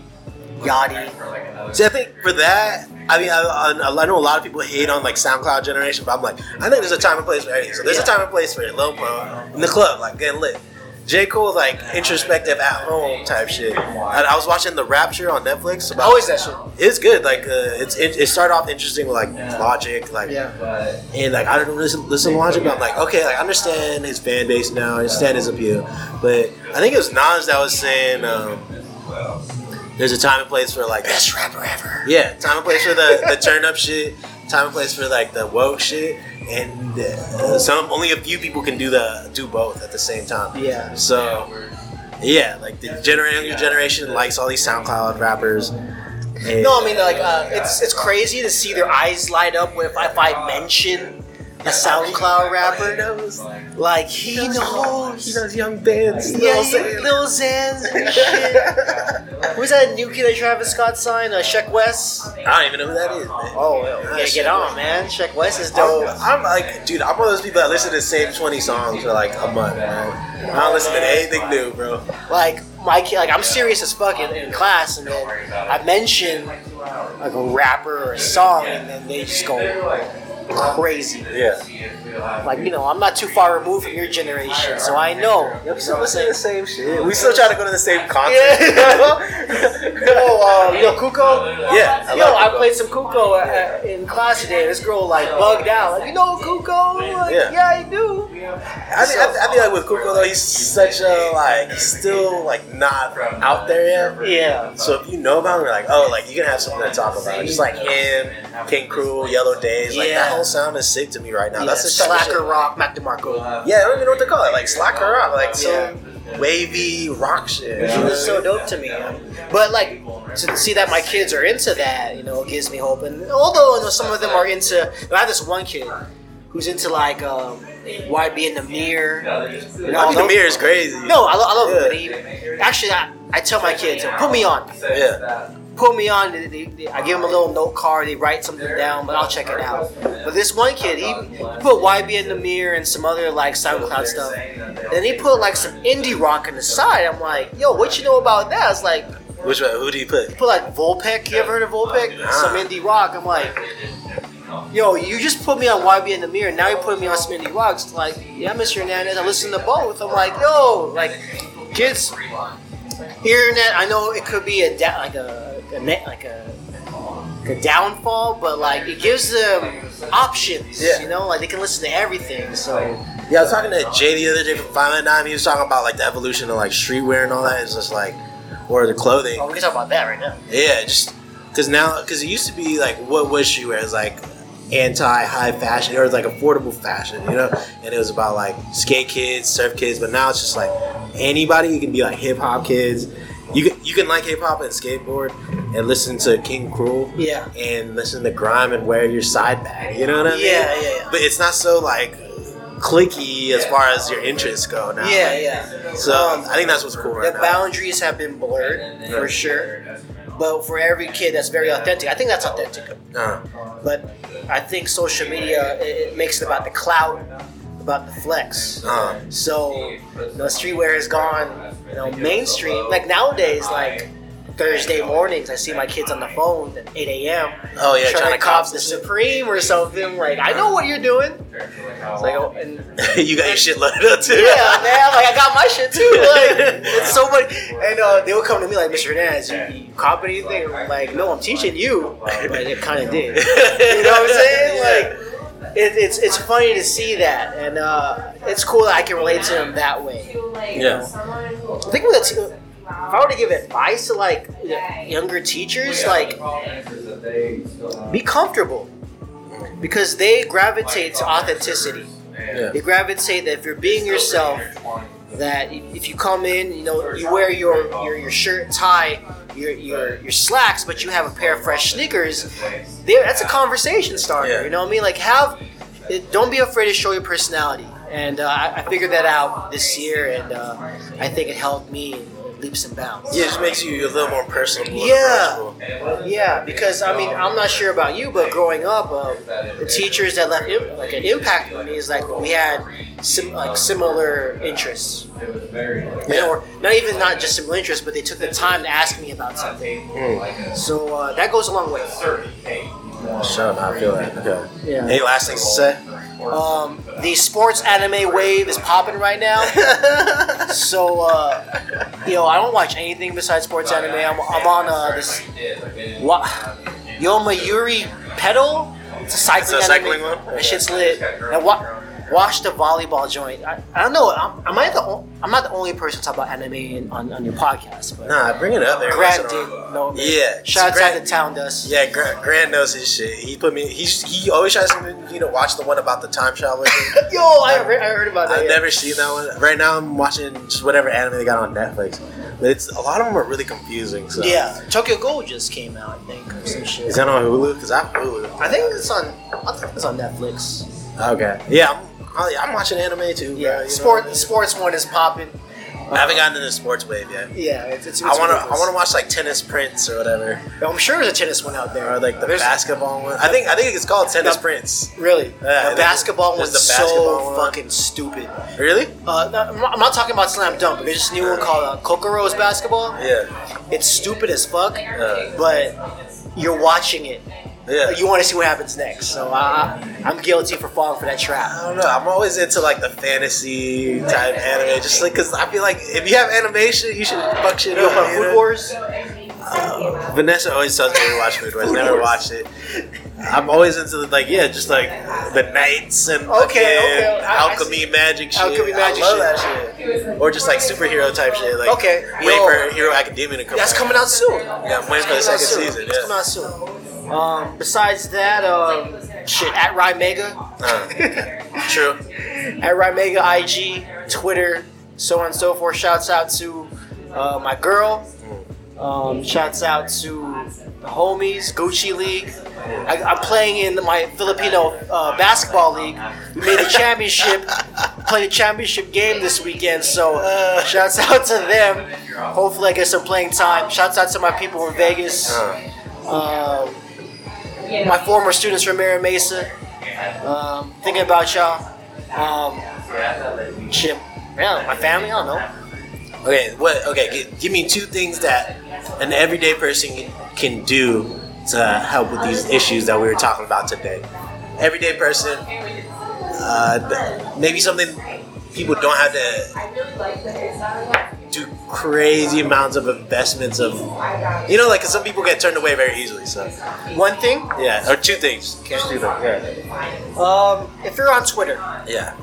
Yachty. See, I think for that, I mean, I, I, know a lot of people hate on like SoundCloud generation, but I'm like, I think there's a time and place for everything. So there's a time and place for it. Lil Pump in the club, like getting lit. J. Cole, like introspective at home type shit. I, I was watching The Rapture on Netflix. About, is that shit? It's good. Like, uh, it's it, it started off interesting with like Logic, like, Yeah. and like I don't listen listen to Logic, but I'm like, okay, like I understand his fan base now, I understand his appeal. But I think it was Nas that was saying. Um, there's a time and place for like Best rapper ever. yeah, time and place for the, the turn up shit, time and place for like the woke shit, and uh, some only a few people can do the do both at the same time. Yeah. So yeah, like the gener- younger generation likes all these SoundCloud rappers. And, No, I mean like uh, it's it's crazy to see their eyes light up when if I, if I mention a SoundCloud rapper. Knows. Like he knows. he knows young bands. Yeah, Lil, Lil Xans and shit. Who's that new kid that Travis Scott signed? Uh, Sheck Wes. I don't even know who that is, man. Oh, you gotta get on, man. Sheck Wes is dope. I'm, I'm like, dude, I'm one of those people that listen to the same 20 songs for like a month, man. I don't listen to anything new, bro. Like my kid, like I'm serious as fuck in, in class, and then I mention like a rapper or a song, and then they just go crazy. Yeah. Like you know, I'm not too far removed from your generation, so I know. You know what I'm saying? same shit. We still try to go to the same concert. Yo, uh, yo, Cuco. Yeah, I yo, I played some Cuco uh, in class today. This girl like bugged out. Like, you know Cuco? Like, Yeah. yeah. I do. I think I, feel like with Cuco though, he's such a like he's still like not out there yet. Yeah. So if you know about him, you're like, oh, like you can have something to talk about. Just like him, King Krule, Yellow Days, like Yeah. that whole sound is sick to me right now. That's the of slacker shit- rock, Mac DeMarco. Yeah, I don't even know what to call it. Like slacker rock, like some wavy rock shit. She was so dope to me. But like to see that my kids are into that, you know, gives me hope. And although you know, some of them are into, I have this one kid who's into like um, YBN Nahmir. You know, I mean, the mirror is crazy. No, I, lo- I love Yeah. it. But he, actually, I, I tell my kids, put me on. Yeah. Put me on. They, they, they- I give them a little note card. They write something down, but I'll check it out. But this one kid, he, he put YBN Nahmir and some other like SoundCloud stuff. And he put like some indie rock on the side. I'm like, yo, what you know about that? It's like, Which one? Who do you put? put like Vulfpeck. You ever heard of Vulfpeck? Oh, some indie rock. I'm like, yo, you just put me on YBN Nahmir. Now you put me on some indie rocks. Like, yeah, Mr. Hernandez. I listen to both. I'm like, yo, like, kids hearing that. I know it could be a da- like a, a net like a like a downfall, but like it gives them options. Yeah. You know, like they can listen to everything. So Yeah, I was talking to Jay the other day from Five Nine. He was talking about like the evolution of like streetwear and all that. It's just like, or the clothing. oh, we can talk about that right now. Yeah, just because now, because it used to be like, what was streetwear? It's like anti high fashion or like affordable fashion, you know? And it was about like skate kids, surf kids, but now it's just like anybody. You can be like hip hop kids. You can you can like hip hop and skateboard and listen to King Krule. Yeah. And listen to grime and wear your side bag. You know what I mean? Yeah, yeah, yeah. But it's not so like clicky as far as your interests go now. Yeah, yeah. So Um, I think that's what's cool right the now. boundaries have been blurred for sure. But for every kid that's very authentic, I think that's authentic. Uh, But I think social media it, it makes it about the clout, about the flex. uh, So know, streetwear is gone you know mainstream. Like nowadays, like Thursday mornings, I see my kids on the phone at 8 a.m. oh yeah, trying, to cop the Supreme or something. Like I know what you're doing. It's like, oh, and you got your shit loaded up too. yeah, man. Like I got my shit too. Like it's so much. And uh, they would come to me like, Mr. Hernandez, you, you cop anything? I'm like, no, I'm teaching you. But it kind of did. You know what I'm saying? Like. It, it's it's funny to see that, and uh, it's cool that I can relate to them that way. Yeah. I think with a t- if I were to give advice to like younger teachers, like be comfortable because they gravitate to authenticity. Yeah. They gravitate that if you're being yourself, that if you come in, you know, you wear your your, your shirt, tie, your, your your slacks, but you have a pair of fresh sneakers, that's a conversation starter. Yeah. You know what I mean? Like have, don't be afraid to show your personality. And uh, I, I figured that out this year, and uh, I think it helped me leaps and bounds. Yeah, it just makes you a little more personable. Yeah. Yeah, because I mean, I'm not sure about you, but growing up, um, the teachers that left Im- like an impact on me is like we had sim- like similar interests, Yeah. or not even not just similar interests, but they took the time to ask me about something. So uh, that goes a long way. Sure, I feel that. Okay. Yeah. Any last things to say? Um, the sports anime wave is popping right now. so, uh, you know, I don't watch anything besides sports anime. I'm, I'm on uh, this wa- Yowamushi Pedal. It's a cycling, It's a cycling one? That shit's lit. And wa- watch the volleyball joint. I, I don't know. I'm, am I the o- I'm not the only person to talk about anime in, on, on your podcast, but Nah, bring it up. Grant once in a did. Yeah. Shouts Grant- out to Town Dust. Yeah, Grant, Grant knows his shit. He put me. He he always tries to you know watch the one about the time travel. Yo, I heard, I heard about that. I've yeah. never seen that one. Right now, I'm watching just whatever anime they got on Netflix. But it's a lot of them are really confusing. So Yeah, Tokyo Ghoul just came out, I think, or some shit. is that on Hulu? Because I have Hulu. I think it's on. I think it's on Netflix. Okay. Yeah, I'm, I- I'm watching anime too. Yeah, bro, you sport. know? The sports one is popping. I haven't gotten into the sports wave yet. Yeah, it's. it's, I want to. I want to watch like Tennis Prince or whatever. I'm sure there's a tennis one out there. or like the There's- basketball one. I think. I think it's called Tennis The- Prince. Really, Yeah, the basketball there's one's the basketball so one. fucking stupid. Really? Uh, no, I'm, not, I'm not talking about slam dunk, but there's this new one called uh, Kuroko's basketball. Yeah. It's stupid as fuck, Uh. but you're watching it. Yeah. You want to see what happens next. So I, I'm guilty for falling for that trap. I don't know. I'm always into like the fantasy type anime, just like because I feel like if you have animation, you should fuck shit You know, up. from Food? Wars. Uh, Vanessa always tells me to watch Food Wars. Never watched it. I'm always into like yeah, just like the knights and Okay, fucking okay. I- I alchemy see. magic shit. Alchemy magic I love shit. that shit. Or just like superhero type shit. Like Okay, wait yo. for Hero Academia to come. That's out. coming out soon. Yeah, I'm waiting for the It's coming out second soon. season. It's Yeah. coming out soon. Um, besides that, um, shit at Rye Mega, Uh, true. at Rye Mega IG, Twitter, so on and so forth. Shouts out to uh, my girl. Um, shouts out to the homies, Gucci League. I, I'm playing in my Filipino uh, basketball league. We made a championship, played a championship game this weekend. So Uh. shouts out to them. Hopefully, I get some playing time. Shouts out to my people in Vegas. Uh, Um, my former students from Mira Mesa. Um, thinking about y'all. Um, shit, yeah, my family. I don't know. Okay, what? Okay, gi- give me two things that an everyday person can- can do to help with these issues that we were talking about today. Everyday person, uh, maybe something people don't have to do crazy amounts of investments of, you know, like some people get turned away very easily. So One thing, yeah, or two things. Can't do that. Yeah, um, if you're on Twitter, yeah.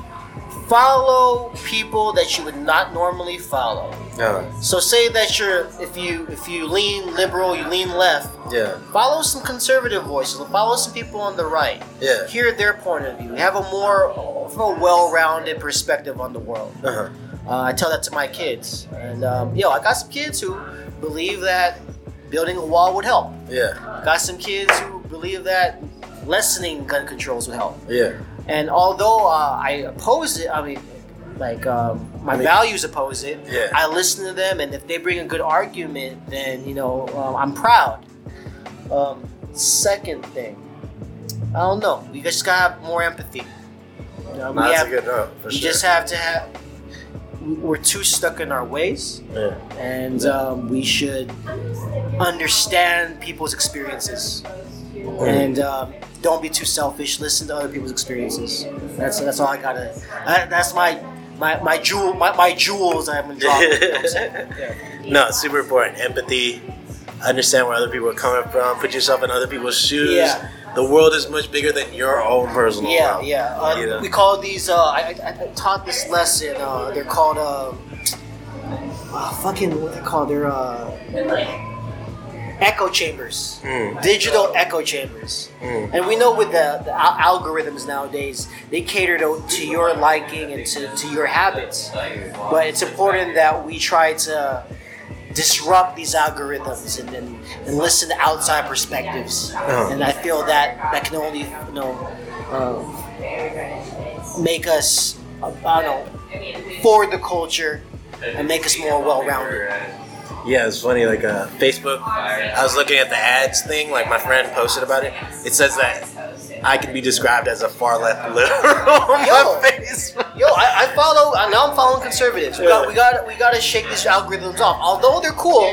follow people that you would not normally follow. Uh, So say that you're if you if you lean liberal, you lean left. yeah, Follow some conservative voices. Follow some people on the right. yeah. Hear their point of view. Have a more of a well-rounded perspective on the world. Uh-huh. Uh, I tell that to my kids, and um, yo, I got some kids who believe that building a wall would help. Yeah, got some kids who believe that lessening gun controls would help. yeah. And although uh, I oppose it, I mean, like um, my I mean- values oppose it. Yeah. I listen to them, and if they bring a good argument, then you know um, I'm proud. Um, second thing, I don't know. We just gotta have more empathy. You know, we That's have, a good note for we sure. just have to have. We're too stuck in our ways, yeah. and um, we should understand people's experiences. And um, don't be too selfish. Listen to other people's experiences. That's that's all I gotta. That, that's my my my jewel my, my jewels I've been dropping. You know what I'm saying? Yeah. No, super important. Empathy, understand where other people are coming from, put yourself in other people's shoes. Yeah. The world is much bigger than your own personal Yeah, world. yeah. Uh, You know? We call these. Uh, I, I, I taught this lesson. Uh, they're called. Uh, uh, fucking what they call? They're uh, echo chambers. Mm, Digital echo chambers. mm. And we know with the, the al- algorithms nowadays, they cater to, to your liking and to, to your habits. But it's important that we try to disrupt these algorithms and, and, and listen to outside perspectives. Uh-huh. And I feel that that can only, you know, uh, make us, I don't know, forward the culture and make us more well-rounded. Yeah, it's funny. Like uh, Facebook, I was looking at the ads thing. Like my friend posted about it. It says that I can be described as a far left liberal Yo. Yo, I, I follow. Now I'm following conservatives. We got, we got, we got to shake these algorithms off. Although they're cool,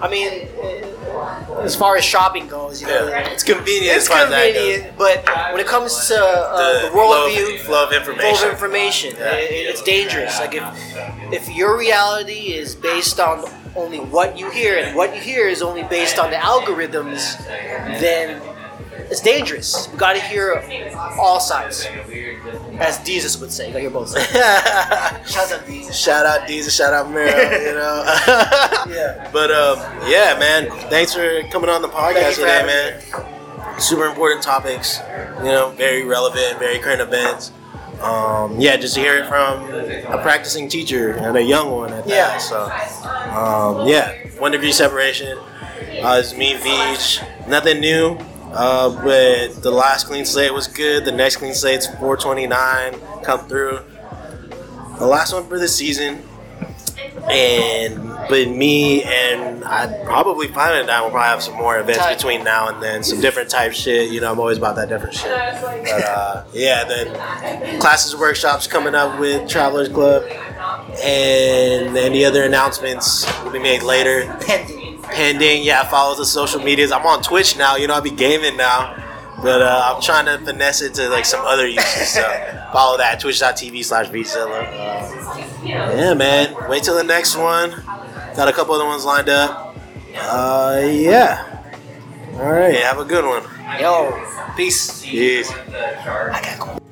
I mean, uh, as far as shopping goes, you know, Yeah, it's convenient. it's as far as that goes. convenient. But when it comes to uh, the, flow of- worldview, flow of full information. of information, it, it's dangerous. Like if if your reality is based on only what you hear, and what you hear is only based on the algorithms, then it's dangerous. We got to hear all sides, as Jesus would say. You got to hear both sides. Shout out Jesus. Shout out Diesel, shout out Miro, you know. Yeah. But um, yeah, man. Thanks for coming on the podcast today, having man. Super important topics, you know, very relevant, very current events. Um, yeah, just to hear it from a practicing teacher and a young one at Yeah. So, um, yeah, one degree separation. Uh, it's me, Vij. Nothing new. Uh, but the last clean slate was good. The next clean slate's 429 come through. The last one for the season. And but me and I probably find it down. We'll probably have some more events Type. between now and then. Some different type shit. You know, I'm always about that different shit. But uh, yeah, then classes, workshops coming up with Travelers Club, and any other announcements will be made later. Pending. Pending, yeah. Follow the social medias. I'm on Twitch now. You know, I be gaming now. But uh, I'm trying to finesse it to like some other uses. So follow that twitch.tv slash vzilla. Uh, yeah, man. Wait till the next one. Got a couple other ones lined up. Uh, yeah. All right. Have a good one. Yo, peace. Peace. I gotta go.